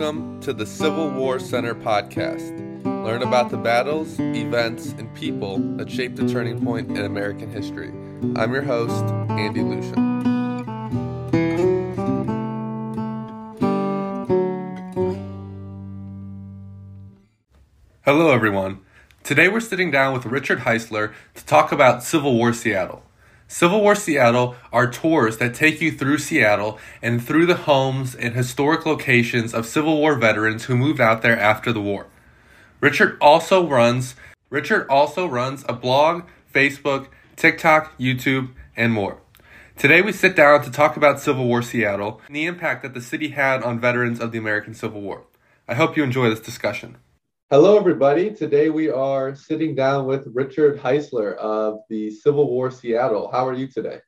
Welcome to the Civil War Center podcast. Learn about the battles, events, and people that shaped the turning point in American history. I'm your host, Andy Lucian. Hello, everyone. Today we're sitting down with Richard Heisler to talk about Civil War Seattle. Civil War Seattle are tours that take you through Seattle and through the homes and historic locations of Civil War veterans who moved out there after the war. Richard also runs Richard also runs a blog, Facebook, TikTok, YouTube, and more. Today we sit down to talk about Civil War Seattle and the impact that the city had on veterans of the American Civil War. I hope you enjoy this discussion. Hello, everybody. Today we are sitting down with Richard Heisler of the Civil War Seattle. How are you today?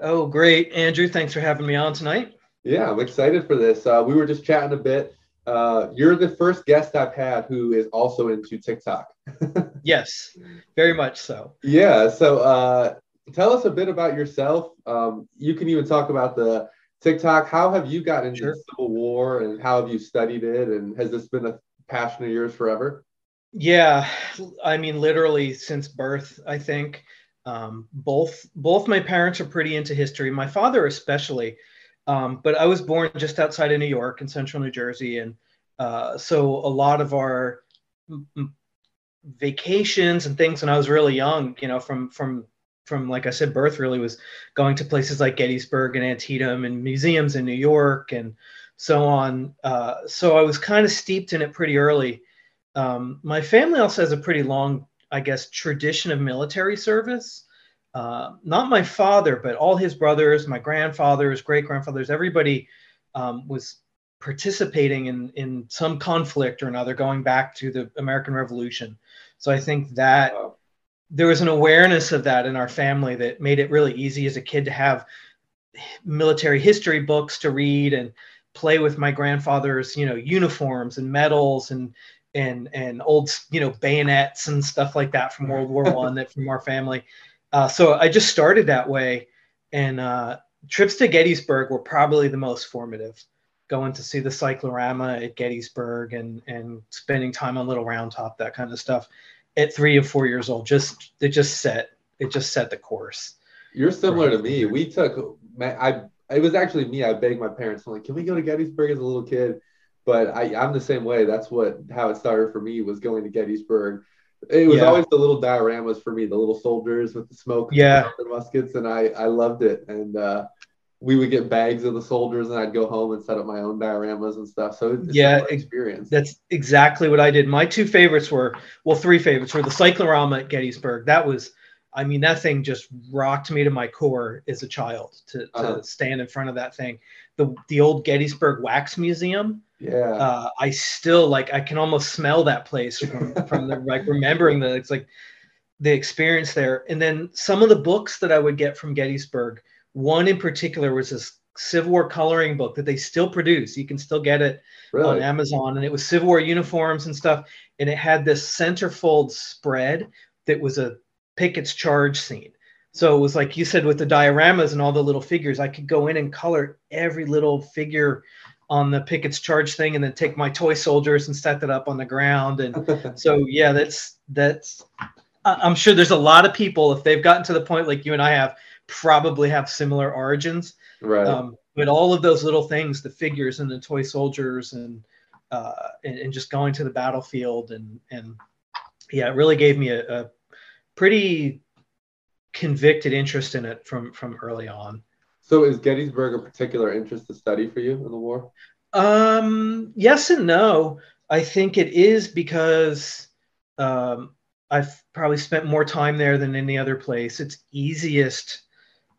Oh, great, Andrew. Thanks for having me on tonight. Yeah, I'm excited for this. Uh, we were just chatting a bit. Uh, you're the first guest I've had who is also into TikTok. yes, very much so. Yeah. So uh, tell us a bit about yourself. Um, you can even talk about the TikTok. How have you gotten into sure. Civil War and how have you studied it? And has this been a passion of yours forever? Yeah, I mean, literally since birth, I think. Um, both both my parents are pretty into history. My father especially, um, but I was born just outside of New York in central New Jersey, and uh, so a lot of our vacations and things when I was really young, you know, from from from like I said, birth really was going to places like Gettysburg and Antietam and museums in New York and so on. Uh, so I was kind of steeped in it pretty early. Um, my family also has a pretty long, I guess, tradition of military service. Uh, not my father, but all his brothers, my grandfathers, great grandfathers, everybody um, was participating in in some conflict or another, going back to the American Revolution. So I think that wow. there was an awareness of that in our family that made it really easy as a kid to have military history books to read and play with my grandfather's you know uniforms and medals and and and old you know bayonets and stuff like that from World War One that from our family. Uh, so I just started that way, and uh, trips to Gettysburg were probably the most formative. Going to see the cyclorama at Gettysburg and and spending time on Little Round Top, that kind of stuff, at three or four years old, just it just set it just set the course. You're similar to me. We took I it was actually me. I begged my parents, I'm like, can we go to Gettysburg as a little kid? But I, I'm the same way. That's what how it started for me was going to Gettysburg. It was yeah. always the little dioramas for me, the little soldiers with the smoke, yeah, and muskets, and I I loved it. And uh, we would get bags of the soldiers, and I'd go home and set up my own dioramas and stuff. So yeah, experience. That's exactly what I did. My two favorites were well, three favorites were the cyclorama at Gettysburg. That was I mean, that thing just rocked me to my core as a child to, to uh-huh. stand in front of that thing. The the old Gettysburg Wax Museum. Yeah. Uh, I still like I can almost smell that place from from the like remembering that it's like the experience there. And then some of the books that I would get from Gettysburg. One in particular was this Civil War coloring book that they still produce. You can still get it really? on Amazon, and it was Civil War uniforms and stuff. And it had this centerfold spread that was a Pickett's charge scene. So it was like you said with the dioramas and all the little figures, I could go in and color every little figure on the Pickett's charge thing and then take my toy soldiers and set that up on the ground. And so, yeah, that's, that's, I'm sure there's a lot of people, if they've gotten to the point like you and I have, probably have similar origins. Right. Um, but all of those little things, the figures and the toy soldiers and, uh, and, and just going to the battlefield and, and yeah, it really gave me a, a pretty convicted interest in it from from early on. So is Gettysburg a particular interest to study for you in the war? Um, yes and no. I think it is because um, I've probably spent more time there than any other place. It's easiest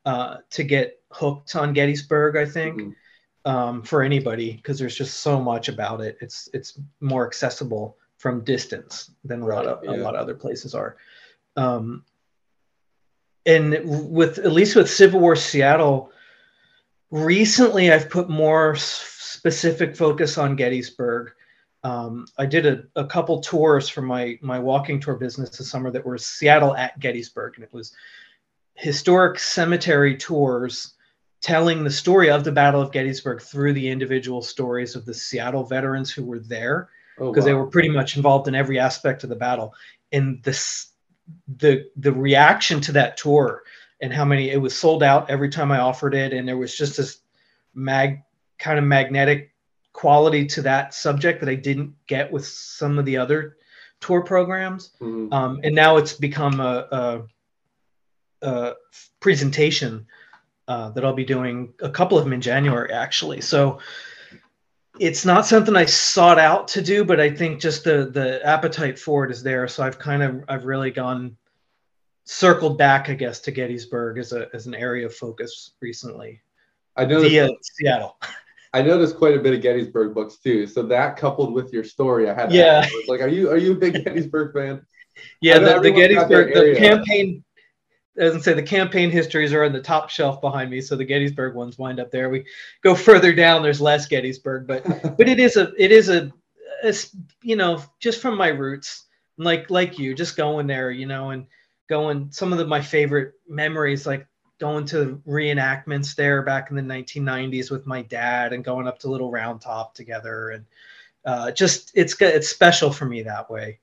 uh, to get hooked on Gettysburg, I think, mm-hmm. um, for anybody because there's just so much about it. It's it's more accessible from distance than a lot of yeah. a lot of other places are. Um, and with at least with Civil War Seattle, recently I've put more specific focus on Gettysburg. Um, I did a, a, couple tours for my my walking tour business this summer that were Seattle at Gettysburg, and it was historic cemetery tours telling the story of the Battle of Gettysburg through the individual stories of the Seattle veterans who were there because oh, wow. they were pretty much involved in every aspect of the battle. And this the the reaction to that tour and how many it was sold out every time I offered it, and there was just this mag kind of magnetic quality to that subject that I didn't get with some of the other tour programs. Mm-hmm. Um, and now it's become a, a, a presentation uh, that I'll be doing a couple of them in January actually. So it's not something I sought out to do, but I think just the the appetite for it is there. So I've kind of I've really gone circled back, I guess, to Gettysburg as a as an area of focus recently. I noticed via Seattle. I noticed quite a bit of Gettysburg books too. So that coupled with your story, I had yeah. like, are you are you a big Gettysburg fan? Yeah, the, the Gettysburg the campaign as I say, the campaign histories are on the top shelf behind me, so the Gettysburg ones wind up there. We go further down, there's less Gettysburg, but but it is a it is a, a, you know just from my roots, like like you, just going there, you know, and going some of the, my favorite memories, like going to reenactments there back in the 1990s with my dad, and going up to Little Round Top together, and uh, just it's it's special for me that way.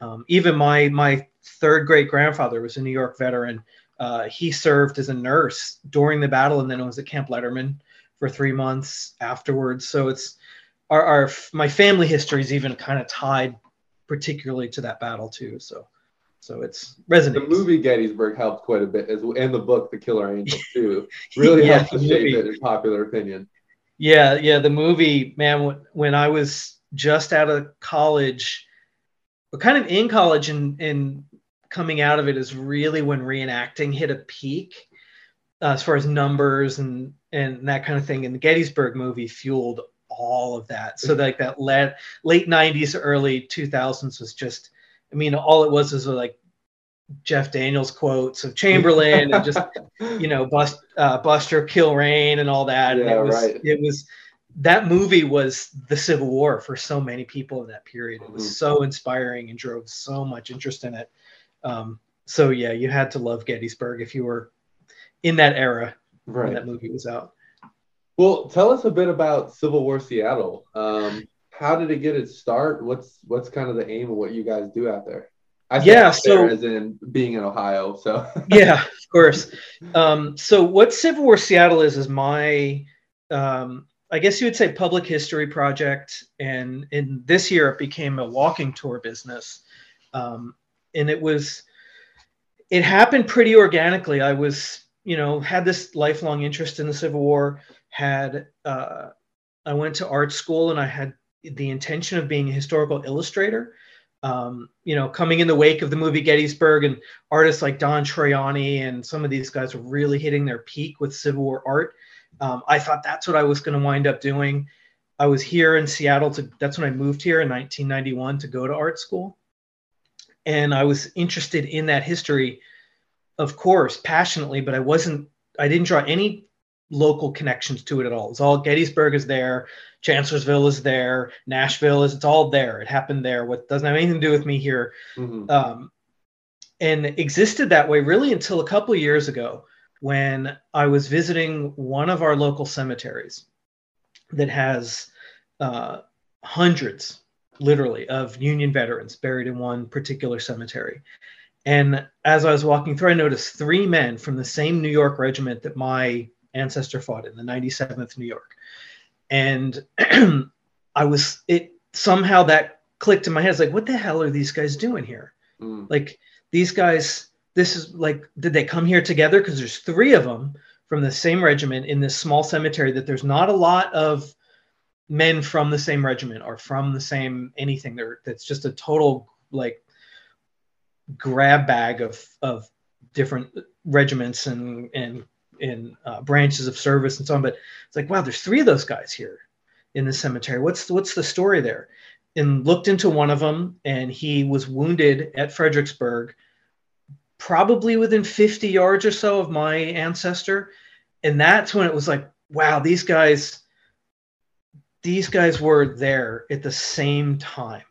Um, even my my third great grandfather was a New York veteran. Uh, he served as a nurse during the battle, and then was at Camp Letterman for three months afterwards. So it's our, our my family history is even kind of tied particularly to that battle too. So so it's resonates. The movie Gettysburg helped quite a bit, as well, and the book The Killer Angel too really yeah, helped to shape it in popular opinion. Yeah, yeah, the movie, man. When I was just out of college, but kind of in college and, and coming out of it is really when reenacting hit a peak uh, as far as numbers and and that kind of thing. And the Gettysburg movie fueled all of that. So like that late late '90s, early 2000s was just. I mean, all it was was like Jeff Daniels quotes of Chamberlain and just you know Bust, uh, Buster Kilrain and all that. Yeah, and it was right. it was that movie was the Civil War for so many people in that period. It was mm-hmm. so inspiring and drove so much interest in it. Um, so yeah, you had to love Gettysburg if you were in that era right. when that movie was out. Well, tell us a bit about Civil War Seattle. Um, how did it get its start? What's what's kind of the aim of what you guys do out there? I yeah, so as in being in Ohio, so yeah, of course. Um, so what Civil War Seattle is is my, um, I guess you would say, public history project, and in this year it became a walking tour business. Um, and it was it happened pretty organically. I was, you know, had this lifelong interest in the Civil War. Had uh, I went to art school and I had the intention of being a historical illustrator. Um, you know, coming in the wake of the movie Gettysburg and artists like Don Troiani and some of these guys were really hitting their peak with Civil War art. Um, I thought that's what I was going to wind up doing. I was here in Seattle to that's when I moved here in 1991 to go to art school and I was interested in that history, of course, passionately, but I wasn't, I didn't draw any local connections to it at all. It's all Gettysburg is there, Chancellorsville is there, Nashville is, it's all there. It happened there. What doesn't have anything to do with me here. Mm-hmm. Um, and existed that way really until a couple years ago when I was visiting one of our local cemeteries that has uh, hundreds literally of Union veterans buried in one particular cemetery. And as I was walking through, I noticed three men from the same New York regiment that my ancestor fought in, the 97th New York. And I was, it somehow that clicked in my head. It's like, what the hell are these guys doing here? Mm. Like, these guys, this is like, did they come here together? Because there's three of them from the same regiment in this small cemetery that there's not a lot of men from the same regiment or from the same anything. There that's just a total like grab bag of of different regiments and and and uh, branches of service and so on. But it's like wow there's three of those guys here in the cemetery. What's what's the story there? And looked into one of them and he was wounded at fredericksburg probably within 50 yards or so of my ancestor. And that's when it was like wow these guys these guys were there at the same time.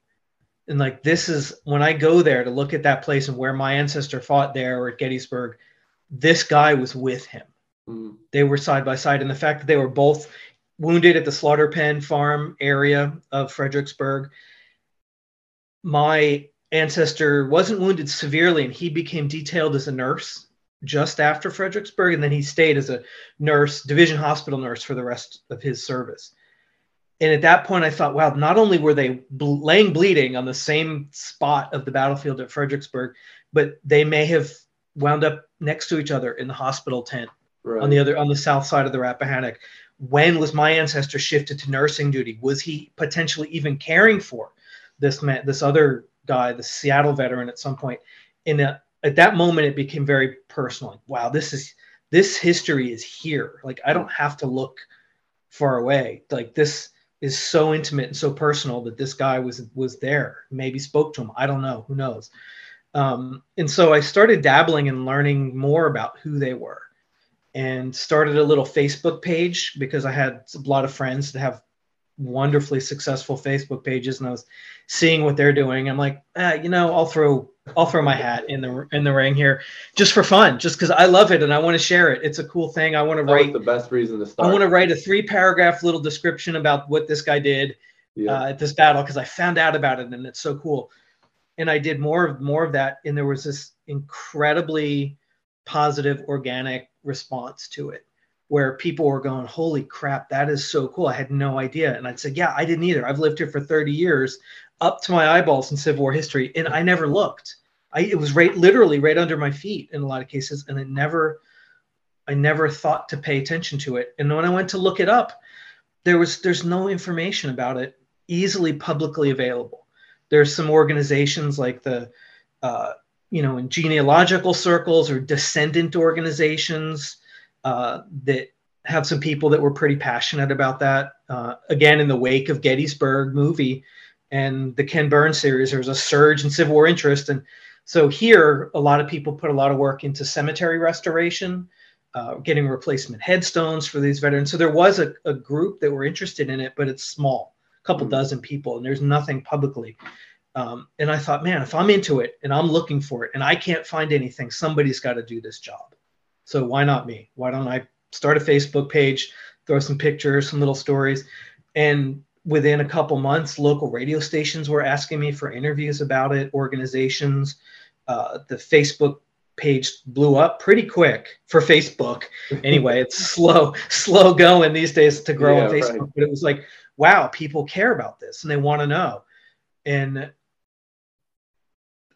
And like this is when I go there to look at that place and where my ancestor fought there or at Gettysburg, this guy was with him. Mm. They were side by side, and the fact that they were both wounded at the slaughter pen farm area of Fredericksburg. My ancestor wasn't wounded severely, and he became detailed as a nurse just after Fredericksburg, and then he stayed as a nurse, division hospital nurse, for the rest of his service. And at that point, I thought, wow, not only were they ble- laying bleeding on the same spot of the battlefield at Fredericksburg, but they may have wound up next to each other in the hospital tent right. on the other on the south side of the Rappahannock. When was my ancestor shifted to nursing duty? Was he potentially even caring for this man, this other guy, the Seattle veteran, at some point? In a, uh, at that moment, it became very personal. Like, wow, this is this history is here. Like I don't have to look far away. Like this is so intimate and so personal that this guy was was there. Maybe spoke to him. I don't know. Who knows? Um, and so I started dabbling and learning more about who they were and started a little Facebook page because I had a lot of friends that have wonderfully successful Facebook pages, and I was seeing what they're doing. I'm like, ah, you know, I'll throw I'll throw my hat in the in the ring here just for fun, just because I love it and I want to share it. It's a cool thing. I want to write the best reason to start. I want to write a three paragraph little description about what this guy did yeah. uh, at this battle because I found out about it and it's so cool. And I did more of more of that, and there was this incredibly positive, organic response to it where people were going, Holy crap, that is so cool. I had no idea. And I'd say, Yeah, I didn't either. I've lived here for 30 years, up to my eyeballs in Civil War history, and I never looked. I, it was right literally right under my feet in a lot of cases, and I never I never thought to pay attention to it. And when I went to look it up, there was there's no information about it easily publicly available. There's some organizations like the uh, you know, in genealogical circles or descendant organizations uh, that have some people that were pretty passionate about that. Uh, again, in the wake of Gettysburg movie and the Ken Burns series, there was a surge in Civil War interest. And so here, a lot of people put a lot of work into cemetery restoration, uh, getting replacement headstones for these veterans. So there was a, a, group that were interested in it, but it's small, a couple mm-hmm. dozen people, and there's nothing publicly. Um, and I thought, man, if I'm into it and I'm looking for it and I can't find anything, somebody's got to do this job. So why not me? Why don't I start a Facebook page, throw some pictures, some little stories? And within a couple months, local radio stations were asking me for interviews about it, organizations. Uh, the Facebook page blew up pretty quick for Facebook. Anyway, it's slow, slow going these days to grow yeah, on Facebook. Right. But it was like, wow, people care about this and they want to know. And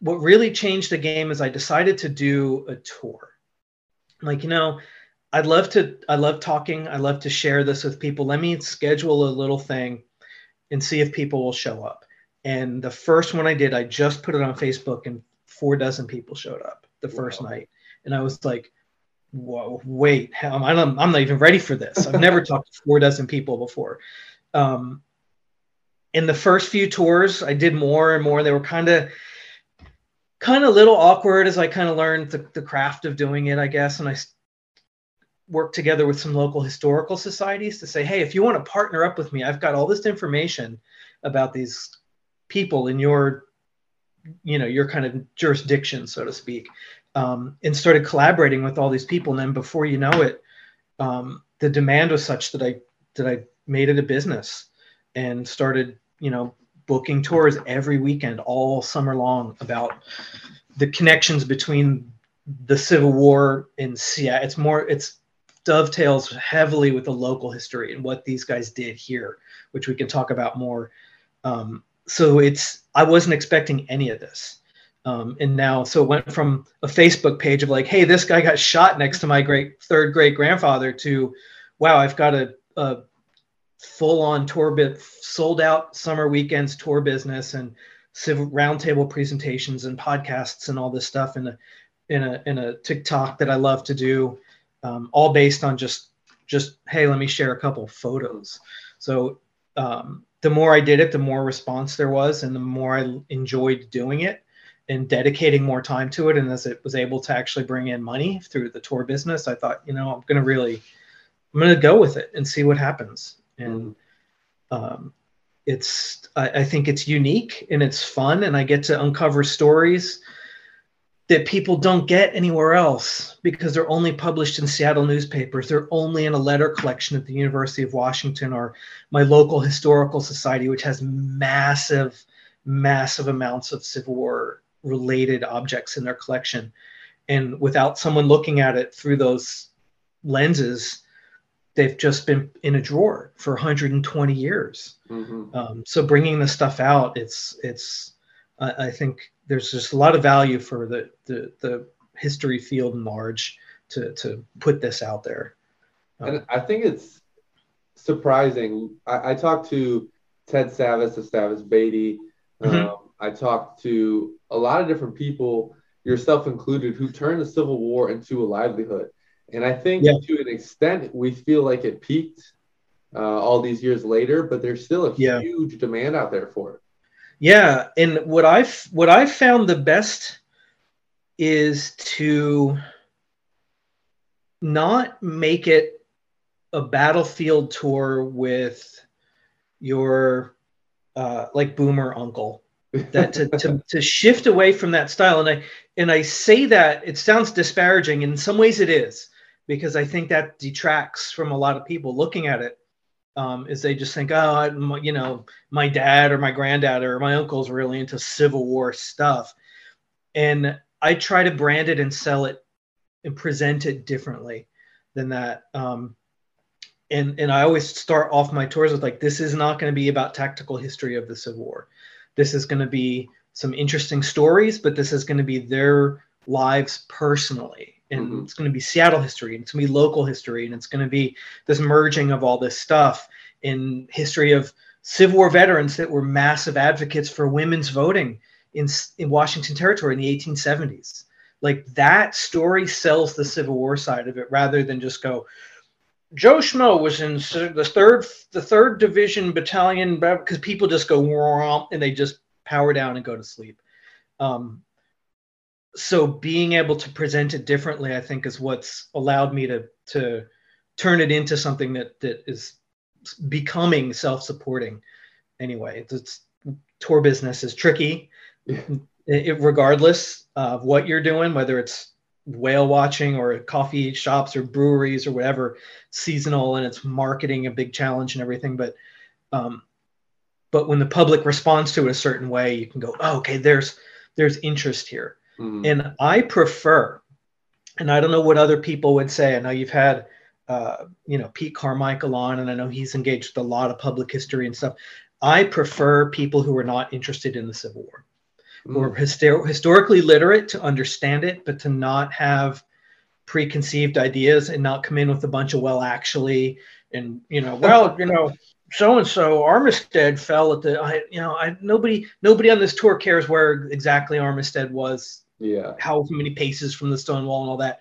what really changed the game is I decided to do a tour. Like, you know, I'd love to, I love talking. I love to share this with people. Let me schedule a little thing and see if people will show up. And the first one I did, I just put it on Facebook and four dozen people showed up the first wow. night. And I was like, whoa, wait, I'm, I'm not even ready for this. I've never talked to four dozen people before. Um, in the first few tours, I did more and more. They were kind of, kind of a little awkward as I kind of learned the, the craft of doing it, I guess. And I worked together with some local historical societies to say, hey, if you want to partner up with me, I've got all this information about these people in your, you know, your kind of jurisdiction, so to speak. Um, and started collaborating with all these people. And then before you know it, um, the demand was such that I that I made it a business and started, you know, booking tours every weekend all summer long about the connections between the Civil War and Seattle. It's more it's dovetails heavily with the local history and what these guys did here, which we can talk about more. Um, so it's I wasn't expecting any of this. Um, and now so it went from a Facebook page of like, hey, this guy got shot next to my great third great grandfather to wow, I've got a, a full on tour bit sold out summer weekends tour business and roundtable presentations and podcasts and all this stuff in a in a in a TikTok that I love to do, um, all based on just just hey, let me share a couple photos. So um, the more I did it, the more response there was, and the more I enjoyed doing it and dedicating more time to it. And as it was able to actually bring in money through the tour business, I thought, you know, I'm going to really, I'm going to go with it and see what happens and um, it's I, I, think it's unique and it's fun and i get to uncover stories that people don't get anywhere else because they're only published in Seattle newspapers. They're only in a letter collection at the University of Washington or my local historical society, which has massive, massive amounts of Civil War related objects in their collection. And without someone looking at it through those lenses, they've just been in a drawer for 120 years. Mm-hmm. Um, so bringing the stuff out, it's it's I, I think there's just a lot of value for the the, the history field in large to to put this out there. Um, and I think it's surprising. I, I talked to Ted Savas of Savas Beatie. Mm-hmm. Um, I talked to a lot of different people, yourself included, who turned the Civil War into a livelihood. And I think yeah. to an extent, we feel like it peaked uh, all these years later, but there's still a yeah. huge demand out there for it. Yeah, and what I've what I've found the best is to not make it a battlefield tour with your uh, like boomer uncle. That to, to, to shift away from that style and i and i say that it sounds disparaging in some ways it is because i think that detracts from a lot of people looking at it um, is they just think, oh, you know, my dad or my granddad or my uncle's really into Civil War stuff. And I try to brand it and sell it and present it differently than that. Um, and, and I always start off my tours with like, this is not going to be about tactical history of the Civil War. This is going to be some interesting stories, but this is going to be their lives personally and mm-hmm. it's going to be Seattle history, and it's going to be local history, and it's going to be this merging of all this stuff in history of Civil War veterans that were massive advocates for women's voting in, in Washington Territory in the 1870s. Like that story sells the Civil War side of it rather than just go, Joe Schmo was in the third the third division battalion because people just go and they just power down and go to sleep. Um, so being able to present it differently, I think, is what's allowed me to to turn it into something that that is becoming self-supporting. Anyway, it's, tour business is tricky, it, regardless of what you're doing, whether it's whale watching or coffee shops or breweries or whatever, seasonal and it's marketing a big challenge and everything. But um, but when the public responds to it a certain way, you can go, oh, okay, there's there's interest here Mm-hmm. And I prefer, and I don't know what other people would say. I know you've had, uh, you know, Pete Carmichael on, and I know he's engaged with a lot of public history and stuff. I prefer people who are not interested in the Civil War, mm-hmm. who are mm. histor- historically literate to understand it, but to not have preconceived ideas and not come in with a bunch of well, actually, and you know, well, you know so and so Armistead fell at the I you know I nobody nobody on this tour cares where exactly Armistead was yeah. how many paces from the stone wall and all that.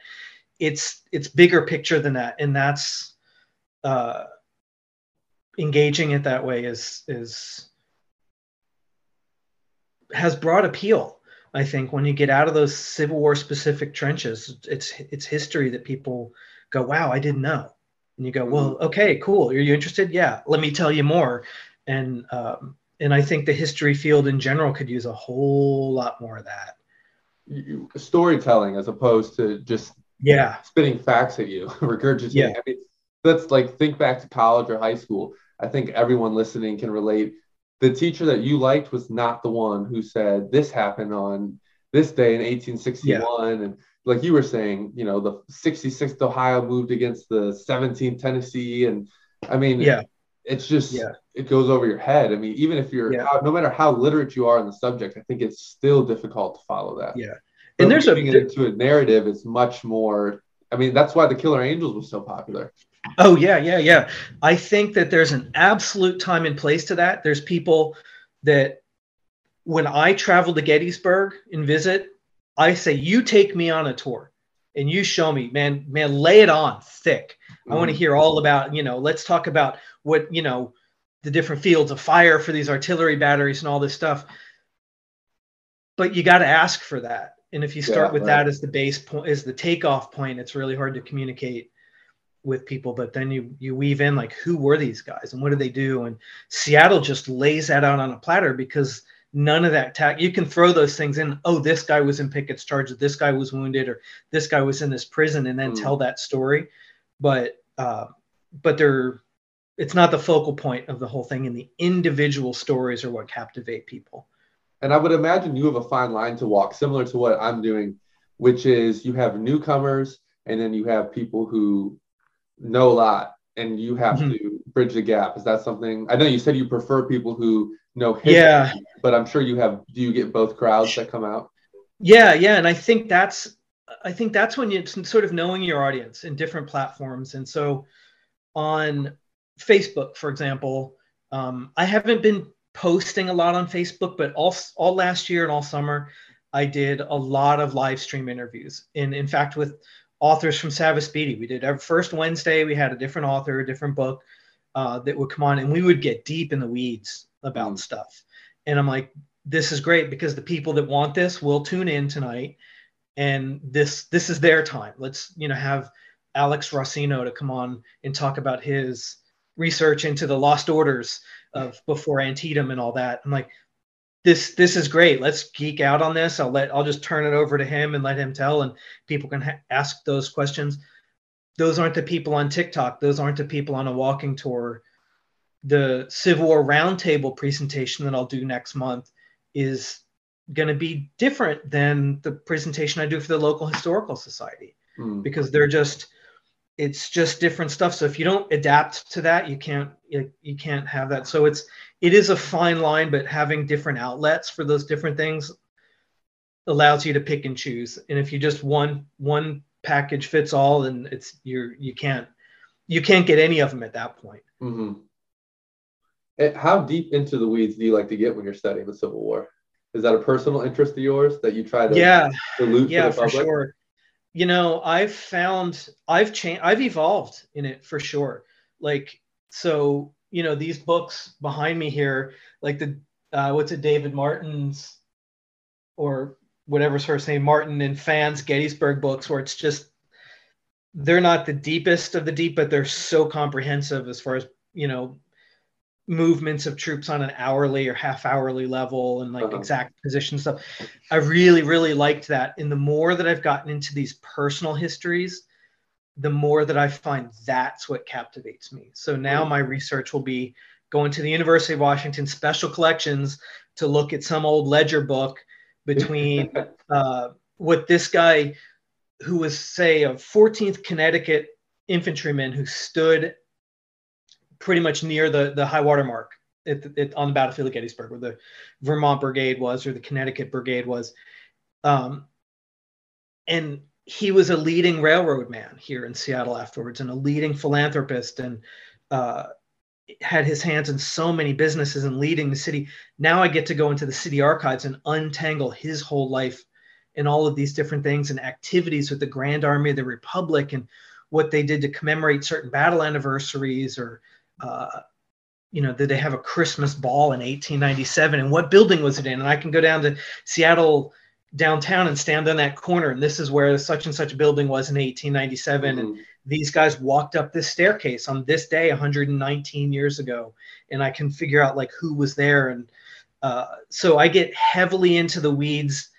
It's it's bigger picture than that. And that's uh engaging it that way is is has broad appeal i think. When you get out of those civil war specific trenches it's it's history that people go wow i didn't know. And you go well mm-hmm. okay cool. Are you interested? Yeah let me tell you more. And um, and i think the history field in general could use a whole lot more of that storytelling as opposed to just yeah. spitting facts at you regurgitating. Yeah. I mean, that's like think back to college or high school. I think everyone listening can relate. The teacher that you liked was not the one who said this happened on this day in 1861 yeah. and like you were saying you know the 66th ohio moved against the 17th tennessee. And i mean yeah. it's just yeah. It goes over your head. I mean, even if you're yeah. how, no matter how literate you are in the subject, I think it's still difficult to follow that. Yeah, but and there's a it into a narrative is much more. I mean, that's why the Killer Angels was so popular. Oh yeah, yeah, yeah. I think that there's an absolute time and place to that. There's people that when I travel to Gettysburg and visit, I say, "You take me on a tour." and you show me, man, man, lay it on thick. Mm-hmm. I want to hear all about, you know, let's talk about what, you know, the different fields of fire for these artillery batteries and all this stuff. But you got to ask for that. And if you start yeah, with right. that as the base point, as the takeoff point, it's really hard to communicate with people. But then you you weave in like who were these guys and what did they do? And Seattle just lays that out on a platter because none of that tack. You can throw those things in. Oh, this guy was in Pickett's charge. This guy was wounded, or this guy was in this prison, and then mm. tell that story. But uh, but they're it's not the focal point of the whole thing, and the individual stories are what captivate people. And I would imagine you have a fine line to walk, similar to what I'm doing, which is you have newcomers, and then you have people who know a lot, and you have mm-hmm. to bridge the gap. Is that something? I know you said you prefer people who know history, yeah. but I'm sure you have. Do you get both crowds that come out? Yeah, yeah, and I think that's I think that's when you sort of knowing your audience in different platforms, and so on Facebook, for example, um, I haven't been posting a lot on Facebook, but all all last year and all summer, I did a lot of live stream interviews. And in fact, with authors from Savas Beatie, we did our first Wednesday. We had a different author, a different book uh, that would come on, and we would get deep in the weeds about mm. stuff. And I'm like, this is great because the people that want this will tune in tonight, and this this is their time. Let's you know have Alex Rossino to come on and talk about his research into the lost orders of before Antietam and all that. I'm like, this this is great. Let's geek out on this. I'll let I'll just turn it over to him and let him tell, and people can ha- ask those questions those aren't the people on TikTok. Those aren't the people on a walking tour. The Civil War Roundtable presentation that I'll do next month is going to be different than the presentation I do for the local historical society mm. because they're just it's just different stuff. So if you don't adapt to that, you can't you, you can't have that. So it's it is a fine line, but having different outlets for those different things allows you to pick and choose. And if you just one one package fits all and it's you're you can't you can't get any of them at that point mm-hmm. how deep into the weeds do you like to get when you're studying the civil war is that a personal interest of yours that you try to yeah yeah for, for sure you know i've found i've changed i've evolved in it for sure. Like so you know these books behind me here like the uh, what's it david martin's or whatever's first name, Martin and Pfanz Gettysburg books, where it's just they're not the deepest of the deep, but they're so comprehensive as far as you know movements of troops on an hourly or half hourly level and like uh-huh. exact position stuff. I really, really liked that. And the more that I've gotten into these personal histories, the more that I find that's what captivates me. So now my research will be going to the University of Washington special collections to look at some old ledger book between uh, what this guy, who was, say, a 14th Connecticut infantryman who stood pretty much near the, the high water mark at, on the battlefield of Gettysburg, where the Vermont Brigade was or the Connecticut Brigade was. Um, and he was a leading railroad man here in Seattle afterwards and a leading philanthropist and uh, had his hands in so many businesses and leading the city. Now I get to go into the city archives and untangle his whole life and all of these different things and activities with the Grand Army of the Republic and what they did to commemorate certain battle anniversaries or uh, you know did they have a christmas ball in 1897 and what building was it in? And i can go down to seattle downtown and stand on that corner and this is where such and such building was in 1897 mm-hmm. and these guys walked up this staircase on this day 119 years ago and i can figure out like who was there. And uh, so i get heavily into the weeds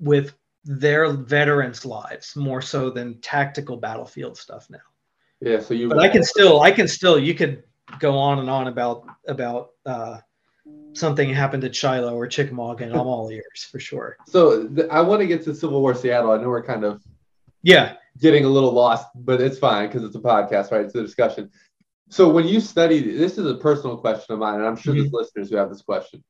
with their veterans lives more so than tactical battlefield stuff now yeah so you but i can still i can still you could go on and on about about uh, something happened at Shiloh or Chickamauga, and I'm all ears for sure. So th- I want to get to Civil War Seattle. I know we're kind of yeah getting a little lost, but it's fine because it's a podcast, right? It's a discussion. So when you study, this is a personal question of mine, and I'm sure mm-hmm. there's listeners who have this question.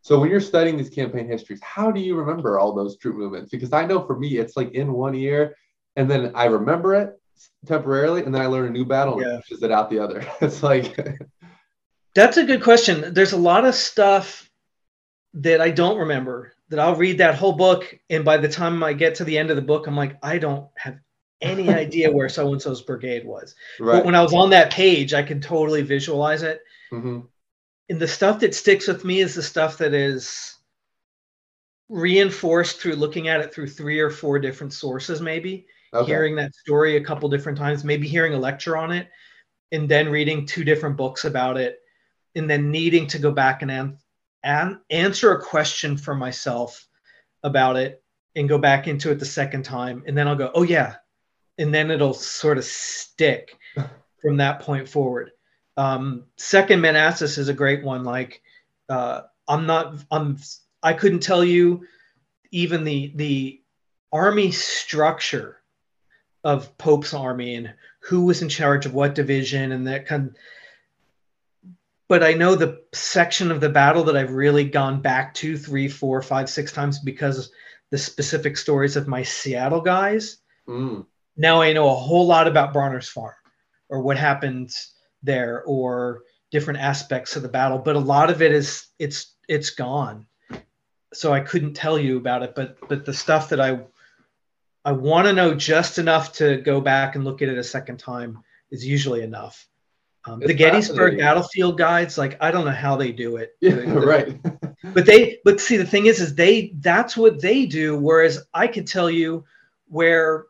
So when you're studying these campaign histories, how do you remember all those troop movements? Because I know for me, it's like in one ear, and then I remember it temporarily, and then I learn a new battle yeah. and pushes it out the other. it's like that's a good question. There's a lot of stuff that I don't remember that I'll read that whole book, and by the time I get to the end of the book, I'm like, I don't have any idea where so and so's brigade was. Right. But when I was on that page, I could totally visualize it. Mm-hmm. And the stuff that sticks with me is the stuff that is reinforced through looking at it through three or four different sources, maybe okay. hearing that story a couple different times, maybe hearing a lecture on it, and then reading two different books about it, and then needing to go back and an- answer a question for myself about it and go back into it the second time and then i'll go oh yeah and then it'll sort of stick from that point forward um, second manassas is a great one like uh, i'm not i'm i couldn't tell you even the the army structure of pope's army and who was in charge of what division and that kind of, but I know the section of the battle that I've really gone back to three, four, five, six times because the specific stories of my Seattle guys. Mm. Now I know a whole lot about Brawner's Farm or what happened there or different aspects of the battle, but a lot of it is it's it's gone. So I couldn't tell you about it, but but the stuff that I I want to know just enough to go back and look at it a second time is usually enough. Um, the Gettysburg battlefield guides, like I don't know how they do it. Yeah, right. but they, but see, the thing is, is they that's what they do. Whereas I could tell you where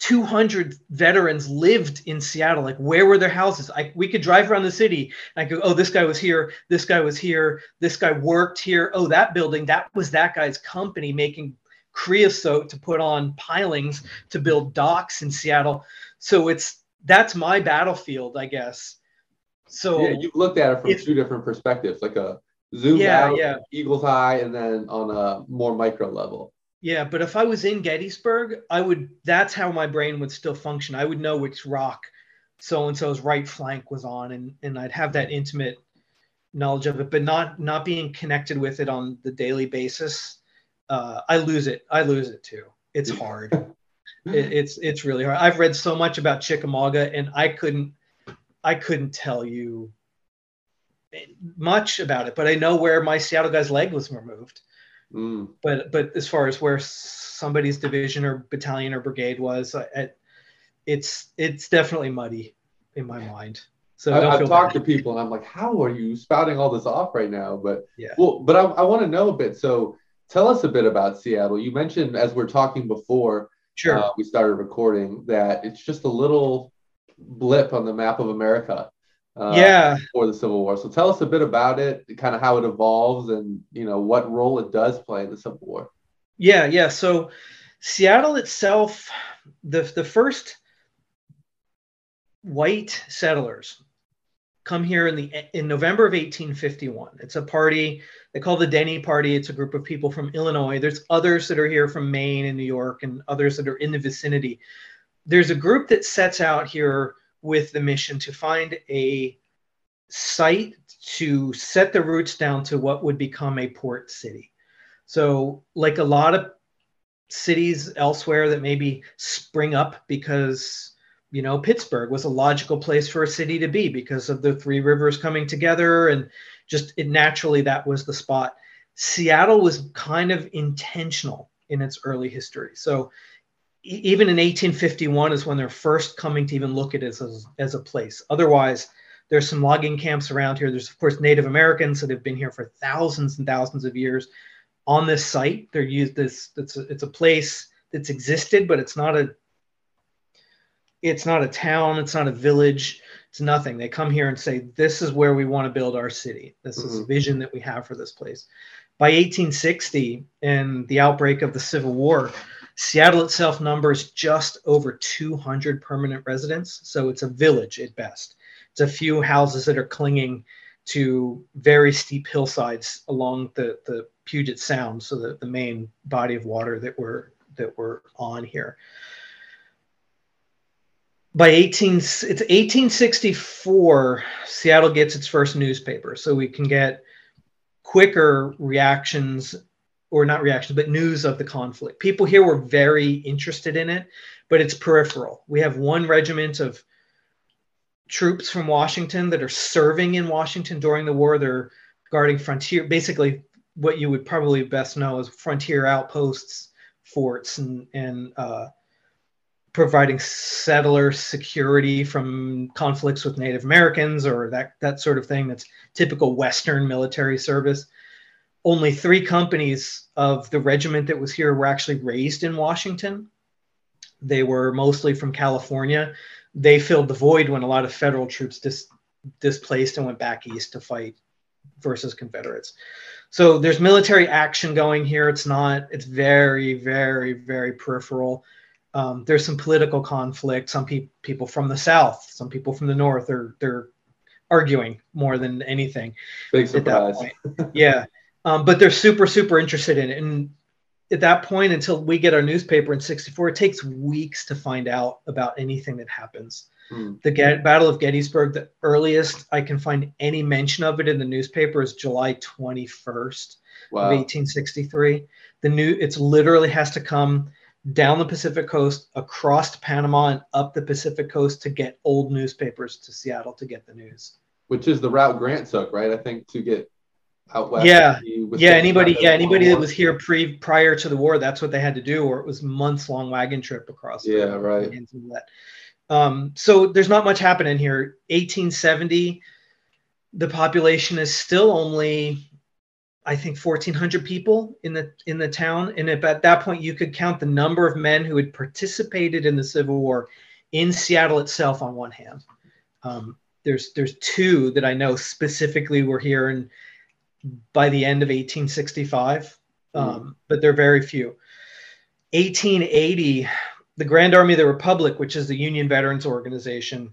200 veterans lived in Seattle. Like where were their houses? I we could drive around the city. And I go, oh, this guy was here. This guy was here. This guy worked here. Oh, that building, that was that guy's company making creosote to put on pilings to build docks in Seattle. So it's that's my battlefield, I guess. So yeah, you've looked at it from two different perspectives, like a zoom yeah, out, yeah. eagle's eye, and then on a more micro level. Yeah, but if I was in Gettysburg, I would. That's how my brain would still function. I would know which rock so and so's right flank was on, and and I'd have that intimate knowledge of it, but not not being connected with it on the daily basis. Uh, I lose it. I lose it too. It's hard. it, it's it's really hard. I've read so much about Chickamauga, and I couldn't I couldn't tell you much about it, but I know where my Seattle guy's leg was removed. Mm. But but as far as where somebody's division or battalion or brigade was, I, it's it's definitely muddy in my mind. So I, have talked to people and I'm like, how are you spouting all this off right now? But yeah, well, but I, I want to know a bit. So tell us a bit about Seattle. You mentioned as we're talking before, sure, uh, we started recording that it's just a little blip on the map of America. Uh, yeah. For the Civil War. So tell us a bit about it, kind of how it evolves, and you know what role it does play in the Civil War. Yeah, yeah. So Seattle itself, the the first white settlers come here in the in November of 1851. It's a party they call the Denny Party. It's a group of people from Illinois. There's others that are here from Maine and New York, and others that are in the vicinity there's a group that sets out here with the mission to find a site to set the roots down to what would become a port city. So, like a lot of cities elsewhere that maybe spring up because you know Pittsburgh was a logical place for a city to be because of the three rivers coming together and just it naturally that was the spot. Seattle was kind of intentional in its early history. So even in 1851 is when they're first coming to even look at it as, as a place. Otherwise, there's some logging camps around here. There's of course Native Americans that have been here for thousands and thousands of years on this site. They're used this. It's a, it's a place that's existed, but it's not a it's not a town. It's not a village. It's nothing. They come here and say, "This is where we want to build our city. This mm-hmm. is a vision that we have for this place." By 1860 and the outbreak of the Civil War, Seattle itself numbers just over 200 permanent residents, so it's a village at best. It's a few houses that are clinging to very steep hillsides along the, the Puget Sound, so the, the main body of water that we're that we're on here. By 18 it's 1864, Seattle gets its first newspaper, so we can get quicker reactions or not reactions but news of the conflict. People here were very interested in it, but it's peripheral. We have one regiment of troops from Washington that are serving in Washington during the war. They're guarding frontier, basically what you would probably best know as frontier outposts, forts, and and uh, providing settler security from conflicts with Native Americans or that that sort of thing. That's typical Western military service only three companies of the regiment that was here were actually raised in Washington. They were mostly from California. They filled the void when a lot of federal troops dis- displaced and went back east to fight versus Confederates. So there's military action going here. It's not. It's very, very, very peripheral. Um, there's some political conflict. Some pe- people from the South, some people from the North are they're arguing more than anything. Big surprise. yeah, um, but they're super, super interested in it. And at that point, until we get our newspaper in '64, it takes weeks to find out about anything that happens. Hmm. The Get- Battle of Gettysburg, the earliest I can find any mention of it in the newspaper is July 21st wow. of 1863. The new, it's literally has to come down the Pacific coast, across Panama, and up the Pacific coast to get old newspapers to Seattle to get the news. Which is the route Grant took, right? I think to get out west. Yeah, yeah. Anybody, yeah, anybody that was here pre prior to the war, that's what they had to do, or it was months long wagon trip across. Yeah, right. Um, so there's not much happening here. 1870, the population is still only, I think, 1,400 people in the in the town. And at that point, you could count the number of men who had participated in the Civil War in Seattle itself on one hand. Um, there's there's two that I know specifically were here and by the end of 1865, mm. um, but they're very few. 1880 the Grand Army of the Republic, which is the Union Veterans Organization,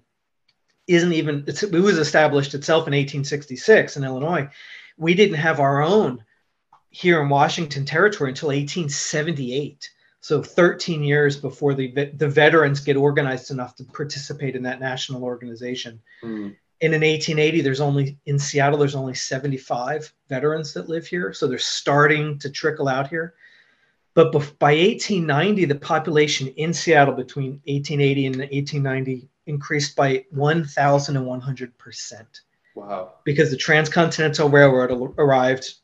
isn't even it was established itself in 1866 in Illinois. We didn't have our own here in Washington Territory until 1878. So 13 years before the the veterans get organized enough to participate in that national organization. Mm. And in 1880, there's only in Seattle, there's only 75 veterans that live here. So they're starting to trickle out here. But by 1890, the population in Seattle between 1880 and 1890 increased by 1,100%. Wow. Because the Transcontinental Railroad arrived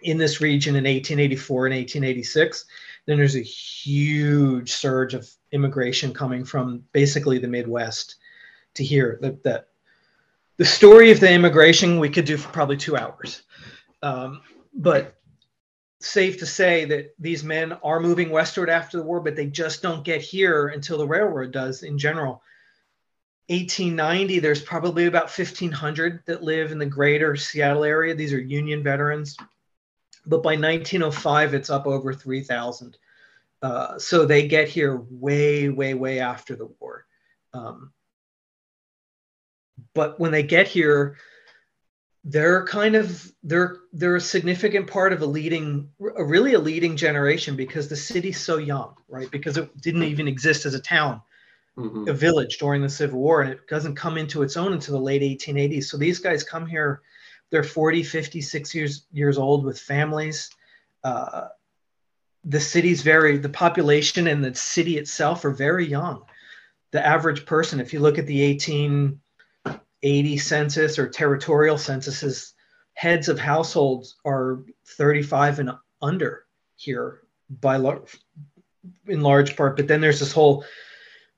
in this region in 1884 and 1886. Then there's a huge surge of immigration coming from basically the Midwest to here. That, that the story of the immigration we could do for probably two hours. Um, but safe to say that these men are moving westward after the war, but they just don't get here until the railroad does in general. 1890, there's probably about 1,500 that live in the greater Seattle area. These are Union veterans. But by 1905, it's up over 3,000. Uh, so they get here way, way, way after the war. Um, but when they get here, they're kind of they're they're a significant part of a leading a really a leading generation because the city's so young right because it didn't even exist as a town mm-hmm. a village during the civil war and it doesn't come into its own until the late 1880s so these guys come here they're 40 50 6 years years old with families uh, the city's very the population and the city itself are very young the average person if you look at the 1880 census or territorial censuses, heads of households are 35 and under here by in large part. But then there's this whole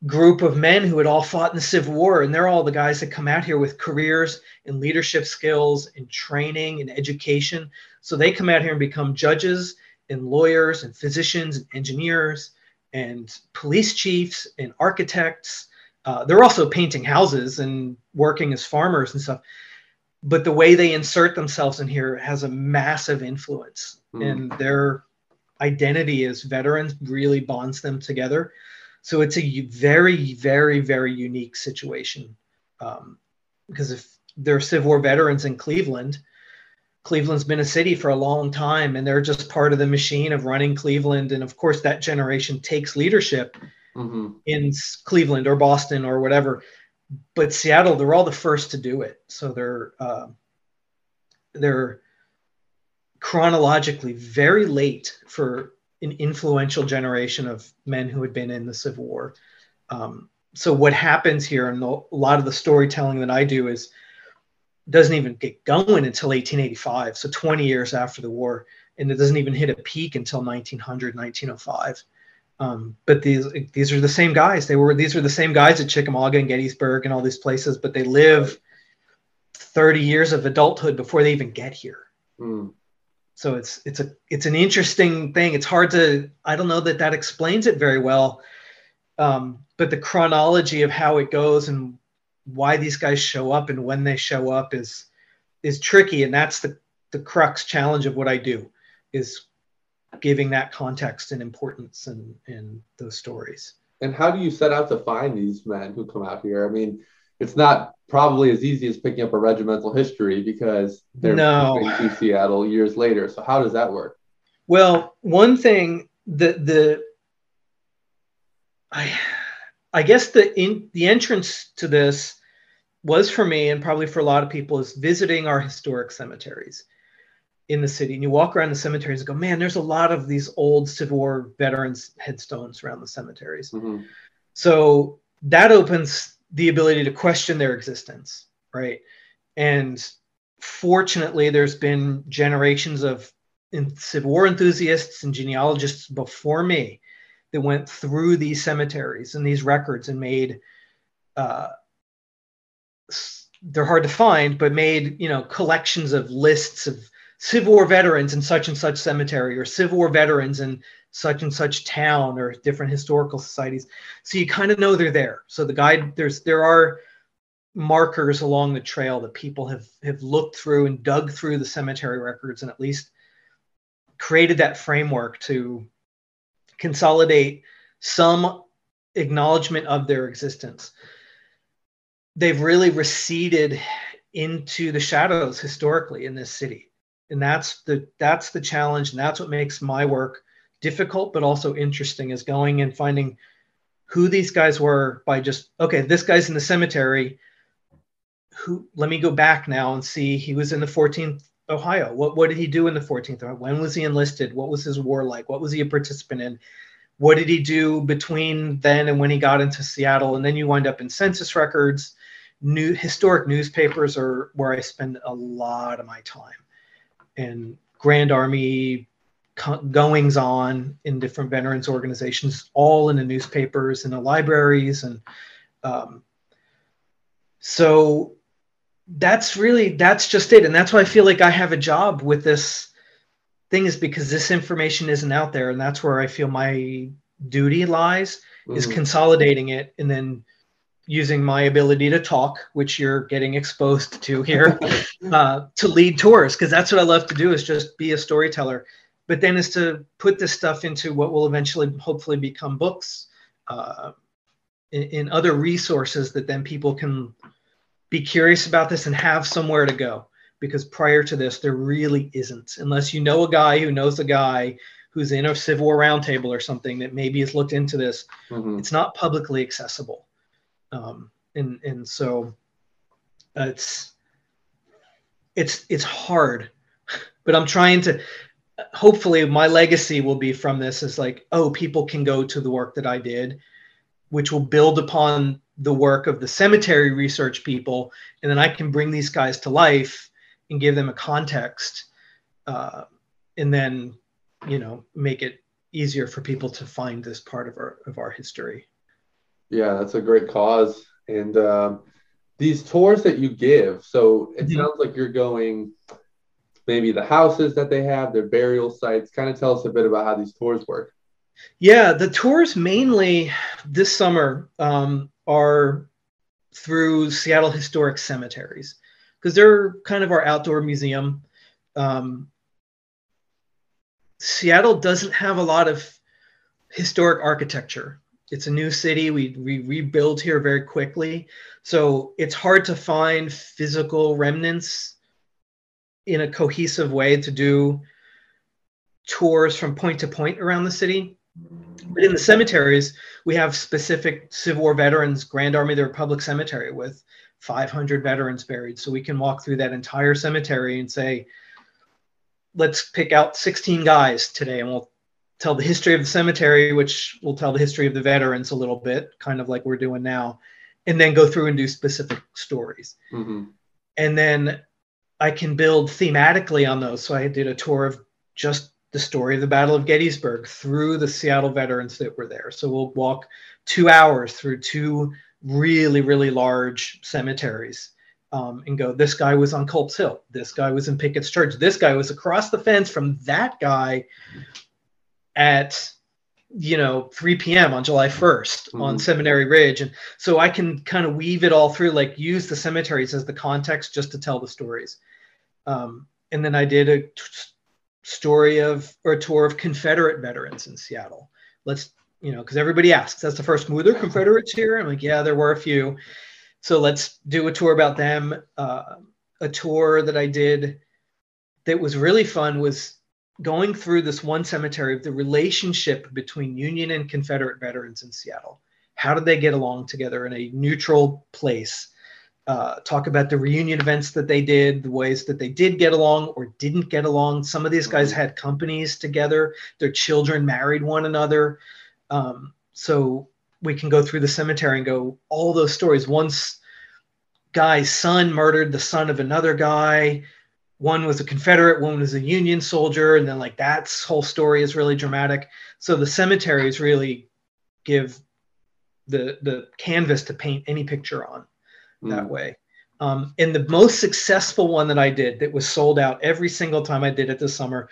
group of men who had all fought in the Civil War, and they're all the guys that come out here with careers and leadership skills and training and education. So they come out here and become judges and lawyers and physicians and engineers and police chiefs and architects uh, they're also painting houses and working as farmers and stuff but the way they insert themselves in here has a massive influence mm. and their identity as veterans really bonds them together so it's a very very very unique situation um, because if they're civil war veterans in cleveland cleveland's been a city for a long time and they're just part of the machine of running cleveland and of course that generation takes leadership mm-hmm. in Cleveland or Boston or whatever. But Seattle, they're all the first to do it, so they're uh, they're chronologically very late for an influential generation of men who had been in the Civil War. Um, so what happens here, and a lot of the storytelling that I do is doesn't even get going until 1885, so 20 years after the war, and it doesn't even hit a peak until 1900, 1905. Um, but these these are the same guys. They were these are the same guys at Chickamauga and Gettysburg and all these places, but they live 30 years of adulthood before they even get here. Mm. So it's it's a it's an interesting thing. It's hard to I don't know that that explains it very well. Um, but the chronology of how it goes and why these guys show up and when they show up is is tricky, and that's the the crux challenge of what I do is giving that context and importance and in those stories. And how do you set out to find these men who come out here? I mean, it's not probably as easy as picking up a regimental history because they're no. moving to Seattle years later. So how does that work? Well, one thing that the I I guess the in the entrance to this was for me and probably for a lot of people is visiting our historic cemeteries in the city. And you walk around the cemeteries and go, man, there's a lot of these old Civil War veterans headstones around the cemeteries. Mm-hmm. So that opens the ability to question their existence, right? And fortunately, there's been generations of Civil War enthusiasts and genealogists before me that went through these cemeteries and these records and made uh, they're hard to find, but made you know collections of lists of Civil War veterans in such and such cemetery or Civil War veterans in such and such town or different historical societies. So you kind of know they're there. So the guide there's there are markers along the trail that people have have looked through and dug through the cemetery records and at least created that framework to consolidate some acknowledgement of their existence. They've really receded into the shadows historically in this city. And that's the that's the challenge and that's what makes my work difficult but also interesting is going and finding who these guys were by just okay, this guy's in the cemetery. Who let me go back now and see he was in the 14th Ohio. What what did he do in the 14th? When was he enlisted? What was his war like? What was he a participant in? What did he do between then and when he got into Seattle? And then you wind up in census records. New historic newspapers are where I spend a lot of my time, and Grand Army goings on in different veterans organizations, all in the newspapers and the libraries, and um, so that's really that's just it. And that's why i feel like i have a job with this thing is because this information isn't out there. And that's where i feel my duty lies mm-hmm. is consolidating it and then using my ability to talk which you're getting exposed to here uh, to lead tours. Because that's what i love to do is just be a storyteller but then is to put this stuff into what will eventually hopefully become books uh, in, in other resources that then people can be curious about this and have somewhere to go. Because prior to this there really isn't. Unless you know a guy who knows a guy who's in a civil war roundtable or something that maybe has looked into this mm-hmm. it's not publicly accessible. Um, and and so uh, it's it's it's hard. But i'm trying to hopefully my legacy will be from this is like oh people can go to the work that i did which will build upon the work of the cemetery research people, and then I can bring these guys to life and give them a context, uh, and then you know make it easier for people to find this part of our of our history. Yeah, that's a great cause, and um, these tours that you give. So it mm-hmm. sounds like you're going maybe the houses that they have, their burial sites. Kind of tell us a bit about how these tours work. Yeah, the tours mainly this summer um, are through Seattle Historic Cemeteries because they're kind of our outdoor museum. Um, Seattle doesn't have a lot of historic architecture. It's a new city. We, we rebuild here very quickly. So it's hard to find physical remnants in a cohesive way to do tours from point to point around the city. But in the cemeteries, we have specific Civil War veterans, Grand Army of the Republic Cemetery with 500 veterans buried. So we can walk through that entire cemetery and say, let's pick out 16 guys today and we'll tell the history of the cemetery, which will tell the history of the veterans a little bit, kind of like we're doing now, and then go through and do specific stories. Mm-hmm. And then I can build thematically on those. So I did a tour of just the story of the Battle of Gettysburg through the Seattle veterans that were there. So we'll walk two hours through two really, really large cemeteries um, and go, this guy was on Culp's Hill. This guy was in Pickett's Charge. This guy was across the fence from that guy at, you know, 3 p.m. on July 1st mm-hmm. on Seminary Ridge. And so I can kind of weave it all through, like use the cemeteries as the context just to tell the stories. Um, and then I did a t- story of or a tour of Confederate veterans in Seattle. Let's you know because everybody asks that's the first movie. There Confederates here. I'm like yeah, there were a few. So let's do a tour about them. Uh, a tour that I did that was really fun was going through this one cemetery of the relationship between Union and Confederate veterans in Seattle. How did they get along together in a neutral place? Uh, talk about the reunion events that they did, the ways that they did get along or didn't get along. Some of these guys had companies together, their children married one another. Um, so we can go through the cemetery and go all those stories. Once guy's son murdered the son of another guy one was a confederate one was a union soldier and then like that whole story is really dramatic so the cemeteries really give the the canvas to paint any picture on mm. that way um, and the most successful one that i did that was sold out every single time i did it this summer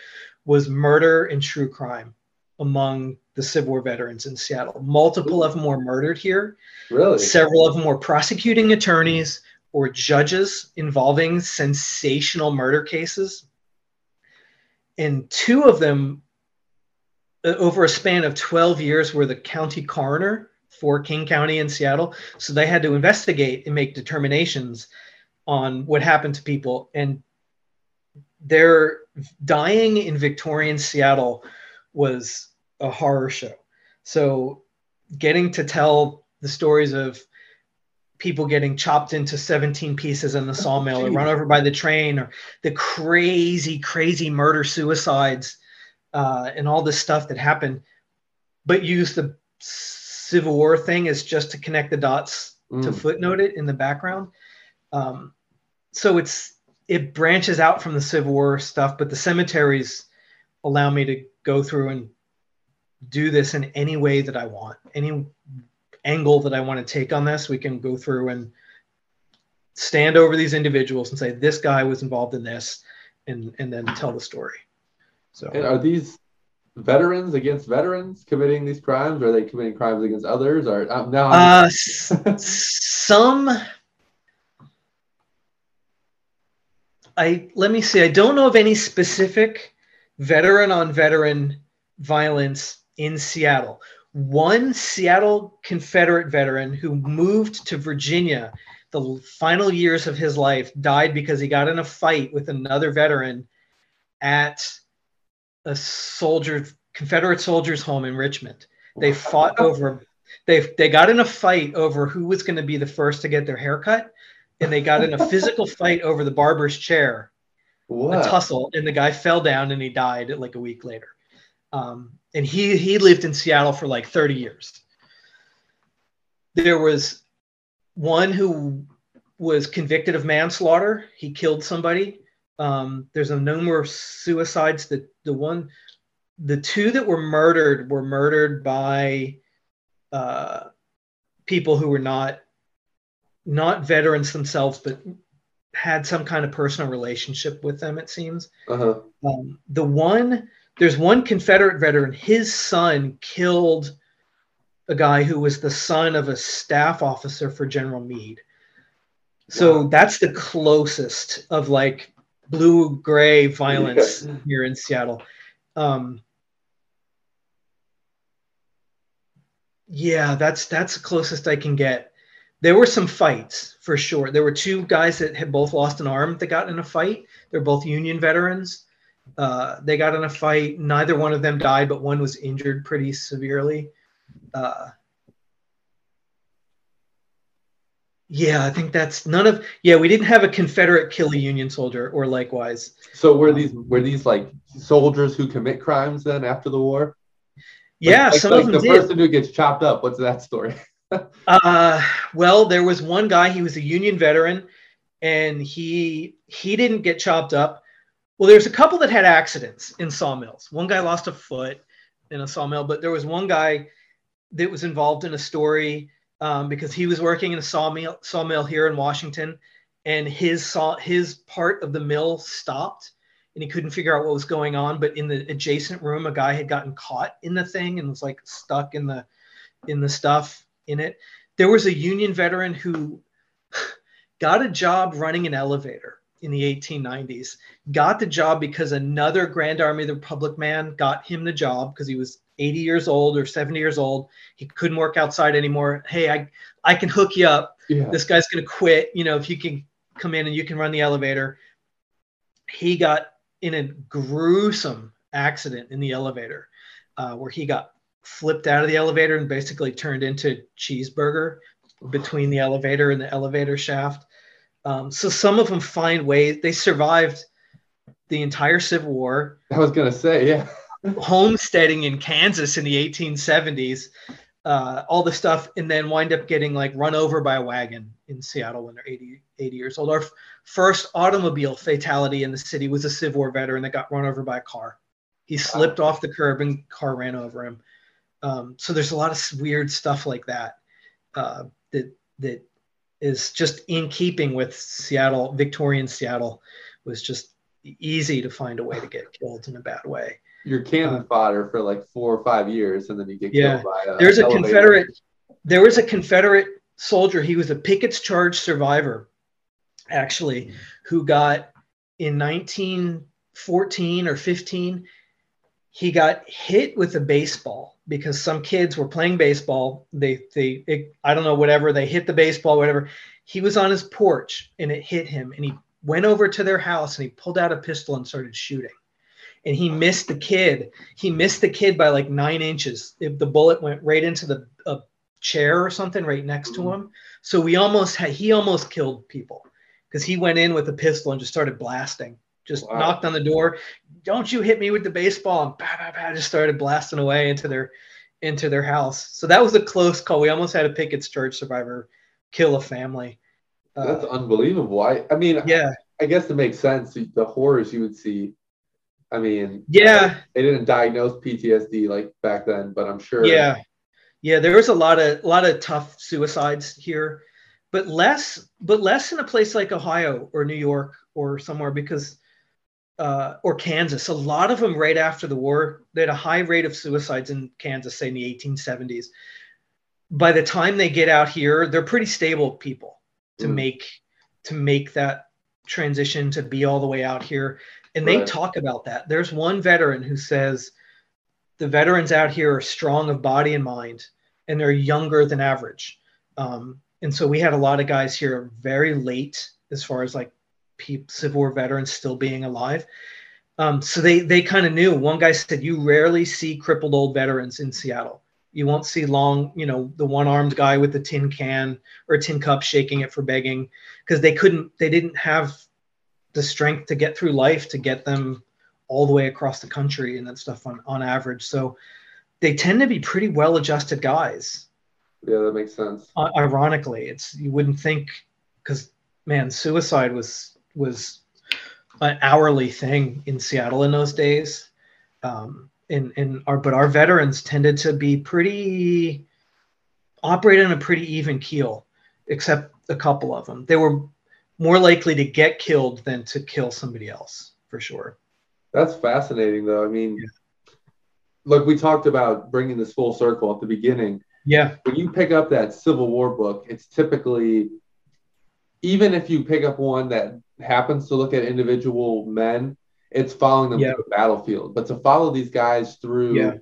was murder and true crime among the Civil War veterans in Seattle. Multiple of them were murdered here. Really? Several of them were prosecuting attorneys or judges involving sensational murder cases. And two of them, uh, over a span of 12 years, were the county coroner for King County in Seattle. So they had to investigate and make determinations on what happened to people. And their dying in Victorian Seattle was a horror show. So getting to tell the stories of people getting chopped into 17 pieces in the sawmill or run over by the train or the crazy crazy murder suicides uh, and all this stuff that happened. But use the civil war thing as just to connect the dots mm. to footnote it in the background. Um, so it's it branches out from the civil war stuff but the cemeteries allow me to go through and do this in any way that i want any angle that I want to take on this, we can go through and stand over these individuals and say this guy was involved in this, and and then tell the story. So, and are these veterans against veterans committing these crimes? Or are they committing crimes against others? Or uh, now uh, some. I let me see. I don't know of any specific veteran on veteran violence in Seattle one Seattle Confederate veteran who moved to Virginia the final years of his life died because he got in a fight with another veteran at a soldier Confederate soldiers home in Richmond. They fought oh. over they they got in a fight over who was going to be the first to get their haircut and they got in a physical fight over the barber's chair. What? A tussle and the guy fell down and he died like a week later. Um, and he he lived in Seattle for like 30 years. There was one who was convicted of manslaughter. He killed somebody. Um, there's a number of suicides. That the one, the two that were murdered were murdered by uh, people who were not not veterans themselves, but had some kind of personal relationship with them. It seems. Uh-huh. Um, the one there's one Confederate veteran, his son killed a guy who was the son of a staff officer for General Meade. So wow. that's the closest of like blue gray violence yeah. here in Seattle. Um, yeah, that's that's the closest I can get. There were some fights for sure. There were two guys that had both lost an arm that got in a fight. They're both Union veterans. Uh, they got in a fight. Neither one of them died, but one was injured pretty severely. Uh, yeah, I think that's none of. Yeah, we didn't have a Confederate kill a Union soldier or likewise. So were these were these like soldiers who commit crimes then after the war? Yeah, like, some like of them the did. person who gets chopped up. What's that story? uh, well, there was one guy. He was a Union veteran, and he he didn't get chopped up well, there's a couple that had accidents in sawmills. One guy lost a foot in a sawmill, but there was one guy that was involved in a story um, because he was working in a sawmill sawmill here in Washington, and his saw his part of the mill stopped, and he couldn't figure out what was going on. But in the adjacent room, a guy had gotten caught in the thing and was like stuck in the in the stuff in it. There was a union veteran who got a job running an elevator in the 1890s. Got the job because another Grand Army of the Republic man got him the job because he was 80 years old or 70 years old. He couldn't work outside anymore. Hey, I I can hook you up. Yeah. This guy's gonna quit. You know, if you can come in and you can run the elevator. He got in a gruesome accident in the elevator uh, where he got flipped out of the elevator and basically turned into cheeseburger between the elevator and the elevator shaft. Um, so some of them find ways. They survived the entire Civil War. I was gonna say, yeah. homesteading in Kansas in the 1870s, uh, all the stuff, and then wind up getting like run over by a wagon in Seattle when they're 80, 80 years old. Our f- first automobile fatality in the city was a Civil War veteran that got run over by a car. He slipped off the curb and car ran over him. Um, so there's a lot of weird stuff like that uh, that that is just in keeping with Seattle, Victorian Seattle, was just easy to find a way to get killed in a bad way. You're cannon Uh, fodder for like four or five years, and then you get Yeah. killed by a There's a elevator. Confederate. There was a Confederate soldier. He was a Pickett's Charge survivor, actually, who got in 1914 or 15. He got hit with a baseball because some kids were playing baseball. They they it, I don't know whatever they hit the baseball whatever. He was on his porch and it hit him and he went over to their house and he pulled out a pistol and started shooting. And he missed the kid. He missed the kid by like nine inches. If the bullet went right into the a chair or something right next to mm. him. So we almost had he almost killed people because he went in with a pistol and just started blasting. Just Wow. knocked on the door. Don't you hit me with the baseball and bah, bah, bah, just started blasting away into their into their house. So that was a close call. We almost had a Pickett's Charge survivor kill a family. Uh, That's unbelievable. I, I mean, yeah, I guess it makes sense. The horrors you would see. I mean, yeah, they didn't diagnose PTSD like back then, but I'm sure. yeah, yeah. There was a lot of a lot of tough suicides here, but less but less in a place like Ohio or New York or somewhere because uh, or Kansas. A lot of them right after the war. They had a high rate of suicides in Kansas, say in the 1870s. By the time they get out here, they're pretty stable people to Mm. make to make that transition to be all the way out here. And they Right. talk about that. There's one veteran who says the veterans out here are strong of body and mind, and they're younger than average. Um, and so we had a lot of guys here very late as far as like pe- Civil War veterans still being alive. Um, so they they kind of knew. One guy said, "You rarely see crippled old veterans in Seattle. You won't see long, you know, the one-armed guy with the tin can or a tin cup shaking it for begging, because they couldn't, they didn't have the strength to get through life to get them all the way across the country and that stuff on on average. So they tend to be pretty well-adjusted guys Yeah, that makes sense. I- ironically it's you wouldn't think because man suicide was was an hourly thing in seattle in those days. Um and and our but our veterans tended to be pretty operate on a pretty even keel except a couple of them. They were more likely to get killed than to kill somebody else for sure. That's fascinating, though. I mean, look, we talked about bringing this full circle at the beginning. yeah. When you pick up that Civil War book, it's typically, even if you pick up one that happens to look at individual men, it's following them Yeah. to the battlefield. But to follow these guys through Yeah.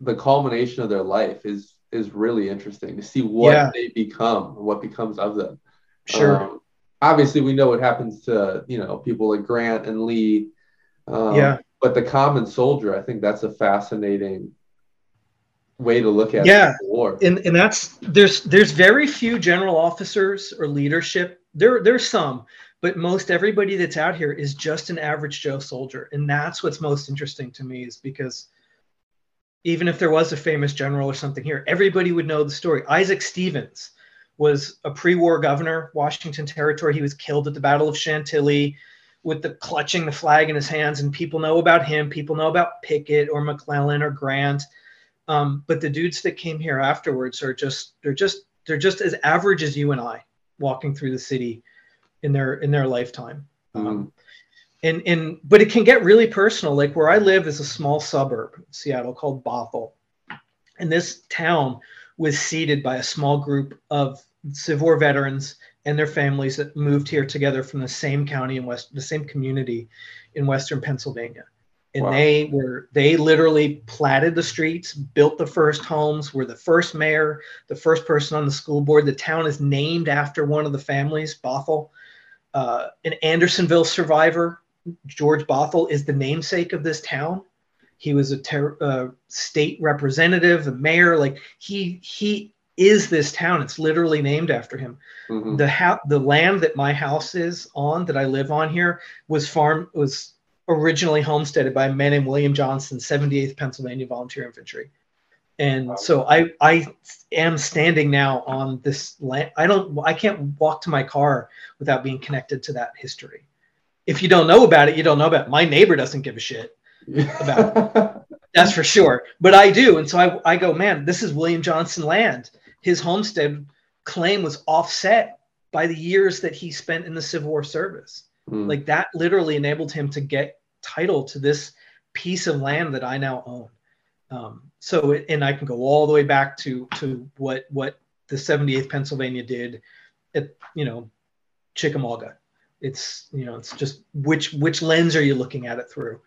the culmination of their life is is really interesting to see what Yeah. they become, what becomes of them. sure Um, obviously, we know what happens to you know people like Grant and Lee. Um, Yeah. But the common soldier, I think that's a fascinating way to look at Yeah. the war. and and that's there's there's very few general officers or leadership there there's some but most everybody that's out here is just an average joe soldier. And that's what's most interesting to me is because even if there was a famous general or something here everybody would know the story. Isaac stevens was a pre-war governor washington territory. He was killed at the battle of chantilly with the clutching the flag in his hands. And people know about him. People know about pickett or mcclellan or grant. Um, but the dudes that came here afterwards are just they're just they're just as average as you and I walking through the city in their in their lifetime. Um, and and but it can get really personal. Like where I live is a small suburb, Seattle, called Bothell, and this town was seeded by a small group of Civil War veterans and their families that moved here together from the same county in west the same community in western pennsylvania and wow. they were they literally platted the streets built the first homes were the first mayor the first person on the school board the town is named after one of the families bothell uh, an andersonville survivor george bothell is the namesake of this town he was a ter- uh, state representative a mayor like he he is this town it's literally named after him mm-hmm. the ha- the land that my house is on that i live on here was farm was originally homesteaded by a man named William Johnson, 78th Pennsylvania Volunteer Infantry. And so I I am standing now on this land. I don't I can't walk to my car without being connected to that history. If you don't know about it, you don't know about it. My neighbor doesn't give a shit about it. That's for sure. But I do. And so I, I go, man, this is William Johnson land. His homestead claim was offset by the years that he spent in the Civil War service. Mm. Like that literally enabled him to get title to this piece of land that I now own. Um, so, it, and I can go all the way back to to what what the 78th Pennsylvania did at you know Chickamauga. It's you know it's just which which lens are you looking at it through?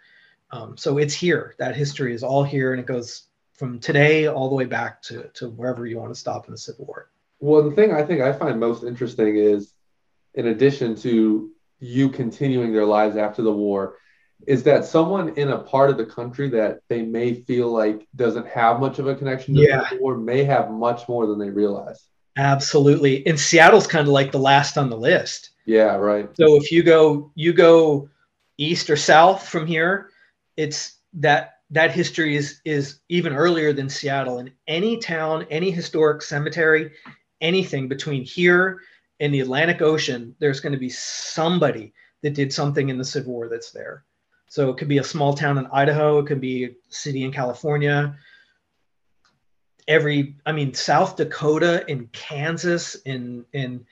Um, so it's here. That history is all here, and it goes from today all the way back to to wherever you want to stop in the Civil War. Well, the thing I think I find most interesting is, in addition to you continuing their lives after the war is that someone in a part of the country that they may feel like doesn't have much of a connection to yeah. the war may have much more than they realize. Absolutely. And Seattle's kind of like the last on the list. Yeah, right. So if you go you go east or south from here, it's that that history is is even earlier than Seattle. In any town, any historic cemetery, anything between here and the Atlantic Ocean, there's going to be somebody that did something in the Civil War that's there. So it could be a small town in Idaho, it could be a city in California. Every, I mean, South Dakota and Kansas and in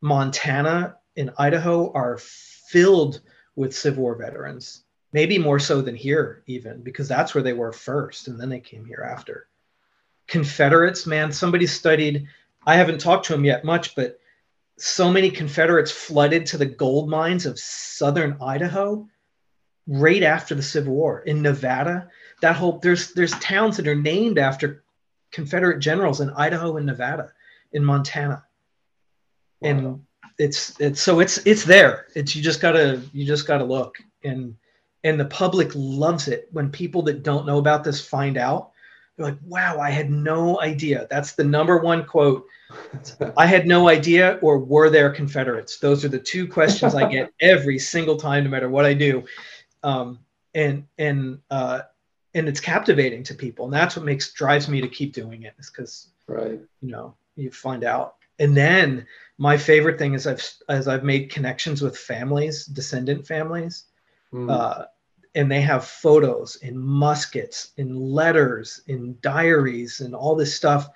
Montana and Idaho are filled with Civil War veterans. Maybe more so than here, even because that's where they were first, and then they came here after. Confederates, man, somebody studied. I haven't talked to him yet much, but so many Confederates flooded to the gold mines of southern Idaho right after the Civil War in Nevada. That whole there's there's towns that are named after Confederate generals in Idaho and Nevada, in Montana, wow. and it's it's so it's it's there. It's you just gotta you just gotta look and and the public loves it when people that don't know about this find out. They're like, "Wow, I had no idea." That's the number one quote I had no idea, or were there Confederates? Those are the two questions I get every single time, no matter what I do. Um, and and uh, and it's captivating to people, and that's what makes drives me to keep doing it. Is because right, you know, you find out. And then my favorite thing is I've as I've made connections with families, descendant families, mm. uh, and they have photos and muskets and letters and diaries and all this stuff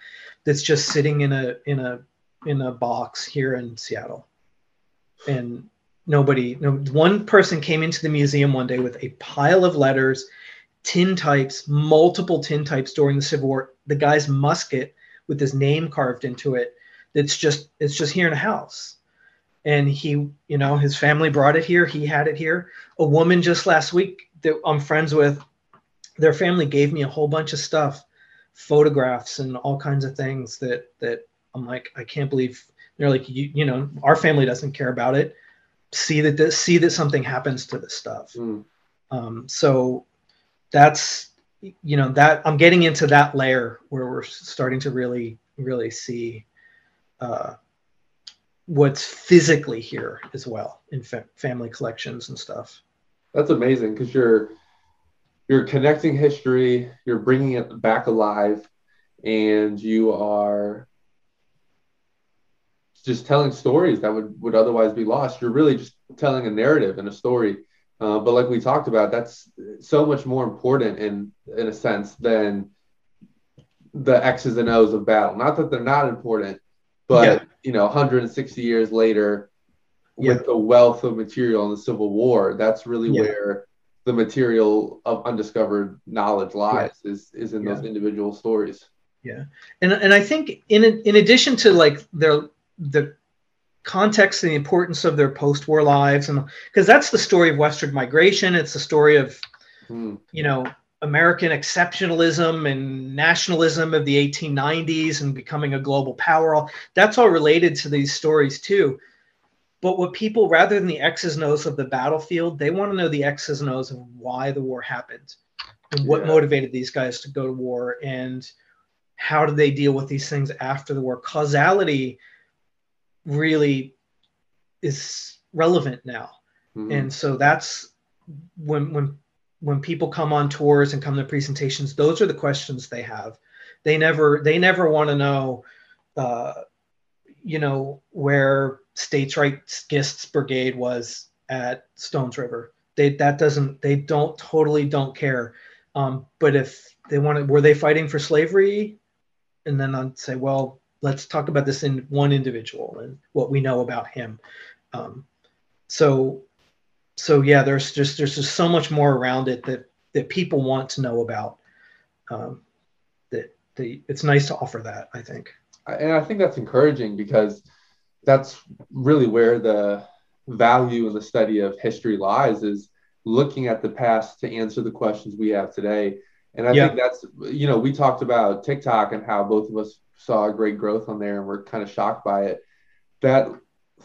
that's just sitting in a in a in a box here in Seattle. And nobody no one person came into the museum one day with a pile of letters, tin types, multiple tin types during the Civil War, the guy's musket with his name carved into it. It's just it's just here in a house. And he, you know, his family brought it here. He had it here. A woman just last week that I'm friends with, their family gave me a whole bunch of stuff photographs and all kinds of things that that I'm like, I can't believe they're like, you, you know, our family doesn't care about it. See that this, see that something happens to this stuff. Mm. Um, so that's you know that I'm getting into that layer where we're starting to really really see uh, what's physically here as well in fa- family collections and stuff. That's amazing because you're you're connecting history, you're bringing it back alive, and you are just telling stories that would, would otherwise be lost. You're really just telling a narrative and a story. Uh, but like we talked about, that's so much more important in in a sense than the X's and O's of battle. Not that they're not important, but yeah. you know, 160 years later, with the wealth of material in the Civil War, that's really yeah. where the material of undiscovered knowledge lies yeah. is is in yeah. those individual stories yeah and and i think in in addition to like their the context and the importance of their post-war lives and because that's the story of western migration it's the story of Mm. you know american exceptionalism and nationalism of the 1890s and becoming a global power all that's all related to these stories too but what people rather than the x's and o's of the battlefield they want to know the x's and o's of why the war happened and what Yeah. motivated these guys to go to war and how did they deal with these things after the war causality really is relevant now. Mhm. and so that's when when when people come on tours and come to presentations those are the questions they have. They never they never want to know uh, you know where states rights Gist's brigade was at stones river. They that doesn't they don't totally don't care. Um, but if they want to were they fighting for slavery? And then i'd say well let's talk about this in one individual and what we know about him um, so so yeah there's just there's just so much more around it that that people want to know about um, that the it's nice to offer that i think and I think that's encouraging because that's really where the value in the study of history lies is looking at the past to answer the questions we have today. And I Yeah. think that's you know we talked about TikTok and how both of us saw great growth on there and we're kind of shocked by it. That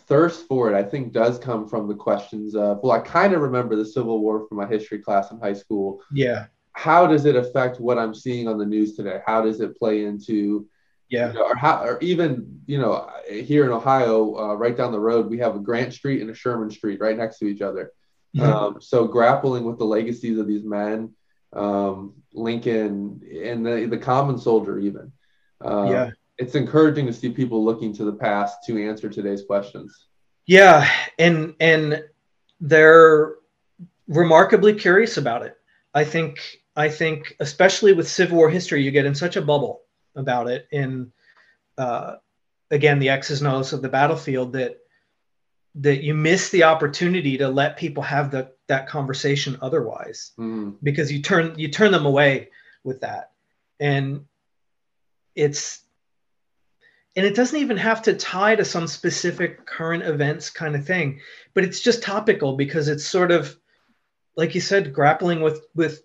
thirst for it, I think, does come from the questions of well, I kind of remember the Civil War from my history class in high school. yeah How does it affect what I'm seeing on the news today? How does it play into yeah you know, or how, or even you know, here in Ohio, uh, right down the road, we have a Grant Street and a Sherman Street right next to each other. Mhm. Um, so grappling with the legacies of these men, um, Lincoln and the the common soldier, even. Uh, yeah. it's encouraging to see people looking to the past to answer today's questions. yeah and and they're remarkably curious about it. I think i think especially with civil war history you get in such a bubble about it. In uh, again the x's and o's of the battlefield that that you miss the opportunity to let people have the, that conversation otherwise. Mm, because you turn you turn them away with that. And it's and it doesn't even have to tie to some specific current events kind of thing but it's just topical because it's sort of like you said grappling with with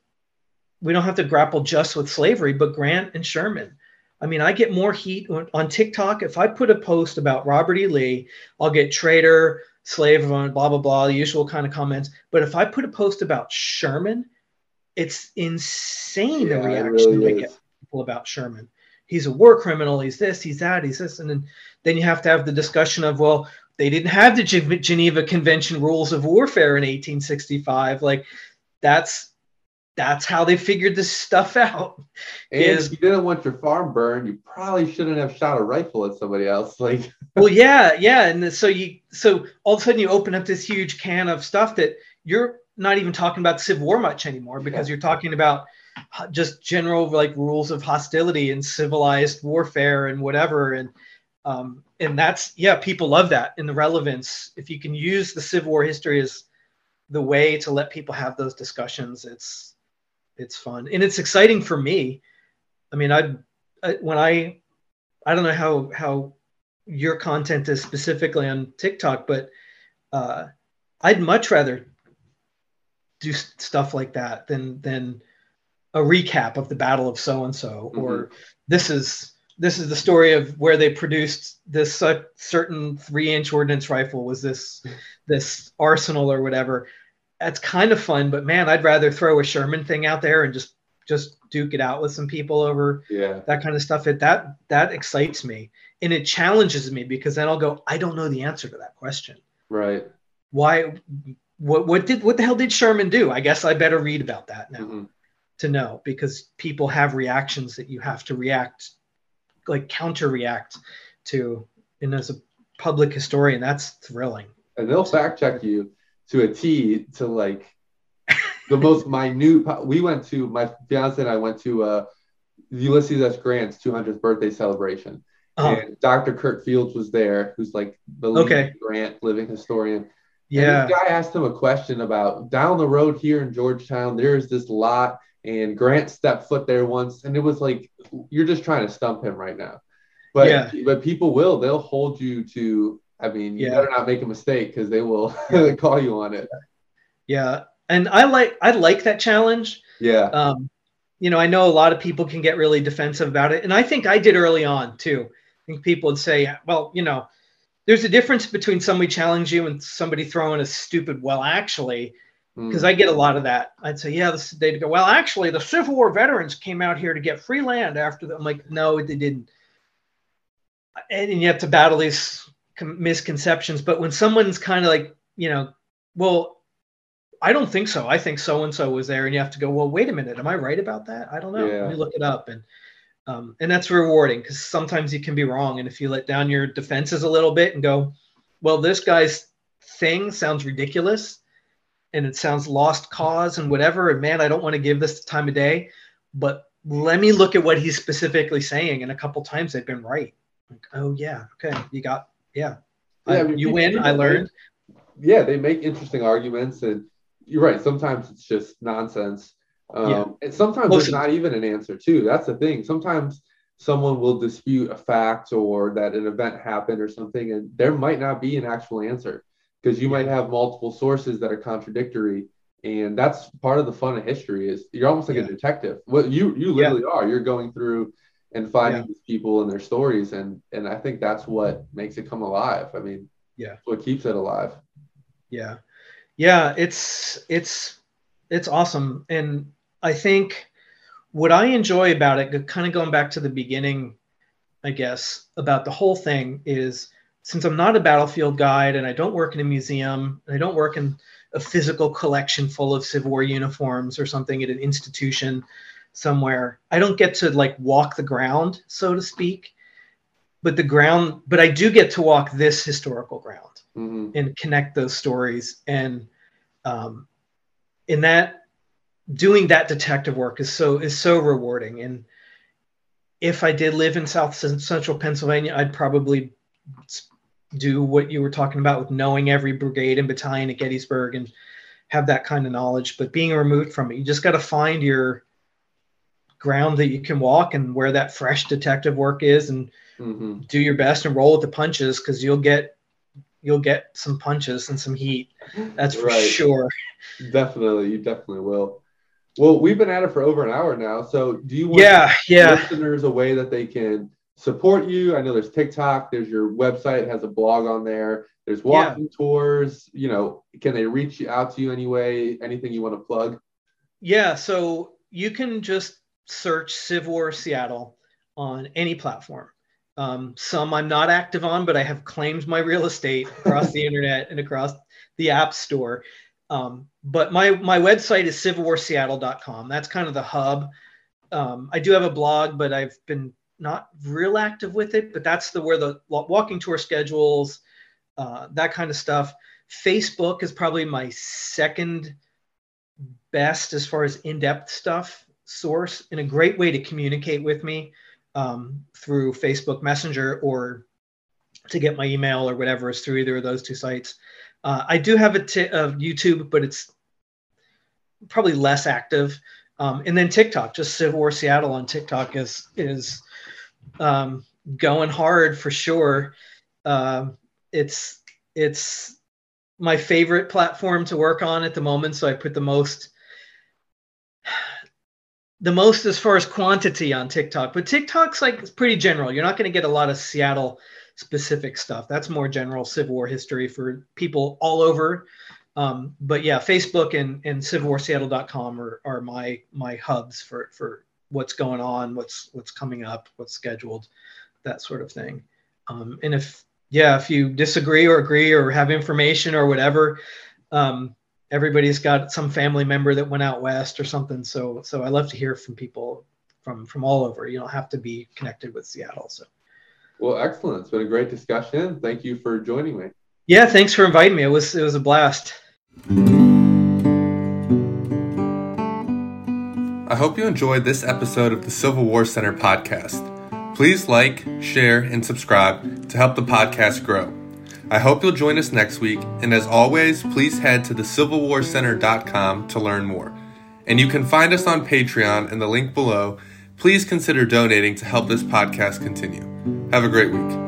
we don't have to grapple just with slavery but grant and sherman. I mean i get more heat on, on tiktok. If i put a post about robert e. Lee i'll get traitor slave blah blah blah the usual kind of comments. But if i put a post about sherman it's insane yeah, the reaction really I get people about Sherman. He's a war criminal. He's this. He's that. He's this. And then then you have to have the discussion of well, they didn't have the Gen- Geneva Convention rules of warfare in 1865. Like that's that's how they figured this stuff out. And Is- if you didn't want your farm burned, you probably shouldn't have shot a rifle at somebody else. Like, well, yeah, yeah. And so you so all of a sudden you open up this huge can of stuff that you're not even talking about Civil War much anymore because you're talking about just general like rules of hostility and civilized warfare and whatever. And um, and that's yeah people love that and the relevance. If you can use the civil war history as the way to let people have those discussions it's it's fun. And it's exciting for me. I mean i, I when i i don't know how how your content is specifically on tiktok but uh i'd much rather do stuff like that than than a recap of the battle of so and so or this is this is the story of where they produced this uh, certain three inch ordnance rifle was this this arsenal or whatever. That's kind of fun but man i'd rather throw a sherman thing out there and just just duke it out with some people over yeah, that kind of stuff. It that that excites me and it challenges me because then i'll go i don't know the answer to that question. Right. why what what did what the hell did sherman do? I guess i better read about that now. Mhm. To know because people have reactions that you have to react like counter react to and as a public historian that's thrilling and they'll fact check you to a T to like the most minute. po- We went to my fiance and I went to uh, Ulysses S. Grant's 200th birthday celebration, oh and Dr. Curt Fields was there, who's like the Okay. Grant living historian. yeah And this guy asked him a question about down the road here in Georgetown, there's this lot, and Grant stepped foot there once, and it was like you're just trying to stump him right now. But Yeah. but people will they'll hold you to I mean, you Yeah. better not make a mistake because they will call you on it. Yeah, and I like I like that challenge. Yeah. Um, you know, I know a lot of people can get really defensive about it, and I think I did early on too. I think people would say, "Well, you know, there's a difference between somebody challenge you and somebody throwing a stupid, well, actually." Mm. because I get a lot of that. I'd say, yeah, this, they'd go, well, actually, the Civil War veterans came out here to get free land after the. I'm like, no, they didn't. And, and you have to battle these com- misconceptions. But when someone's kind of like, you know, well, I don't think so. I think so and so was there, and you have to go, well, wait a minute, am I right about that? I don't know. Yeah. Let me look it up, and um, and that's rewarding because sometimes you can be wrong, and if you let down your defenses a little bit and go, well, this guy's thing sounds ridiculous and it sounds lost cause and whatever. And man, I don't want to give this the time of day, but let me look at what he's specifically saying. And a couple times they've been right. Like, oh yeah, okay, you got yeah. Yeah, I- I mean, you win. I learned. yeah, they make interesting arguments, and you're right. Sometimes it's just nonsense, um, Yeah. and sometimes Most there's not even an answer too. That's the thing. Sometimes someone will dispute a fact or that an event happened or something, and there might not be an actual answer because you might have multiple sources that are contradictory. And that's part of the fun of history is you're almost like Yeah. a detective. well you you Yeah. literally are. You're going through and finding Yeah. these people and their stories, and and I think that's what makes it come alive. I mean, Yeah. what keeps it alive. Yeah. Yeah, it's it's it's awesome. And I think what I enjoy about it, kind of going back to the beginning, I guess, about the whole thing is since I'm not a battlefield guide and I don't work in a museum, and I don't work in a physical collection full of Civil War uniforms or something at an institution somewhere, I don't get to like walk the ground, so to speak. But the ground, but I do get to walk this historical ground hmm and connect those stories. And um, in that doing that detective work is so is so rewarding. And if i did live in south central pennsylvania i'd probably do what you were talking about with knowing every brigade and battalion at gettysburg and have that kind of knowledge but being removed from it you just got to find your ground that you can walk and where that fresh detective work is and hmm do your best and roll with the punches because you'll get you'll get some punches and some heat that's for Right. sure Definitely, you definitely will. Well, we've been at it for over an hour now. So, do you want yeah yeah listeners a way that they can support you? I know there's TikTok, there's your website, it has a blog on there. There's walking tours. You know, can they reach out to you anyway? Anything you want to plug? yeah so you can just search Civ War Seattle on any platform um, some I'm not active on but I have claimed my real estate across the internet and across the app store um, but my my website is civilwarseattle.com that's kind of the hub um, I do have a blog, but I've been not real active with it. But that's the where the walking tour schedules, uh, that kind of stuff. Facebook is probably my second best as far as in-depth stuff source and a great way to communicate with me um, through Facebook Messenger or to get my email or whatever is through either of those two sites. Uh, I do have a YouTube, but it's probably less active. Um, and then TikTok, just Civil War Seattle on TikTok is is um, going hard for sure. Um, it's it's my favorite platform to work on at the moment, so I put the most the most as far as quantity on TikTok. But TikTok's like it's pretty general. You're not going to get a lot of Seattle specific stuff. That's more general Civil War history for people all over. Um, but yeah, Facebook and, and civilwarseattle.com are, are my my hubs for for what's going on, what's what's coming up, what's scheduled, that sort of thing. Um, and if yeah, if you disagree or agree or have information or whatever, um, everybody's got some family member that went out west or something. So so I love to hear from people from from all over. You don't have to be connected with Seattle. So Well, excellent. It's been a great discussion. Thank you for joining me. yeah, thanks for inviting me. It was it was a blast. I hope you enjoyed this episode of the Civil War Center podcast. Please like, share, and subscribe to help the podcast grow. I hope you'll join us next week, and as always, please head to thecivilwarcenter.com to learn more. And you can find us on Patreon in the link below. Please consider donating to help this podcast continue. Have a great week.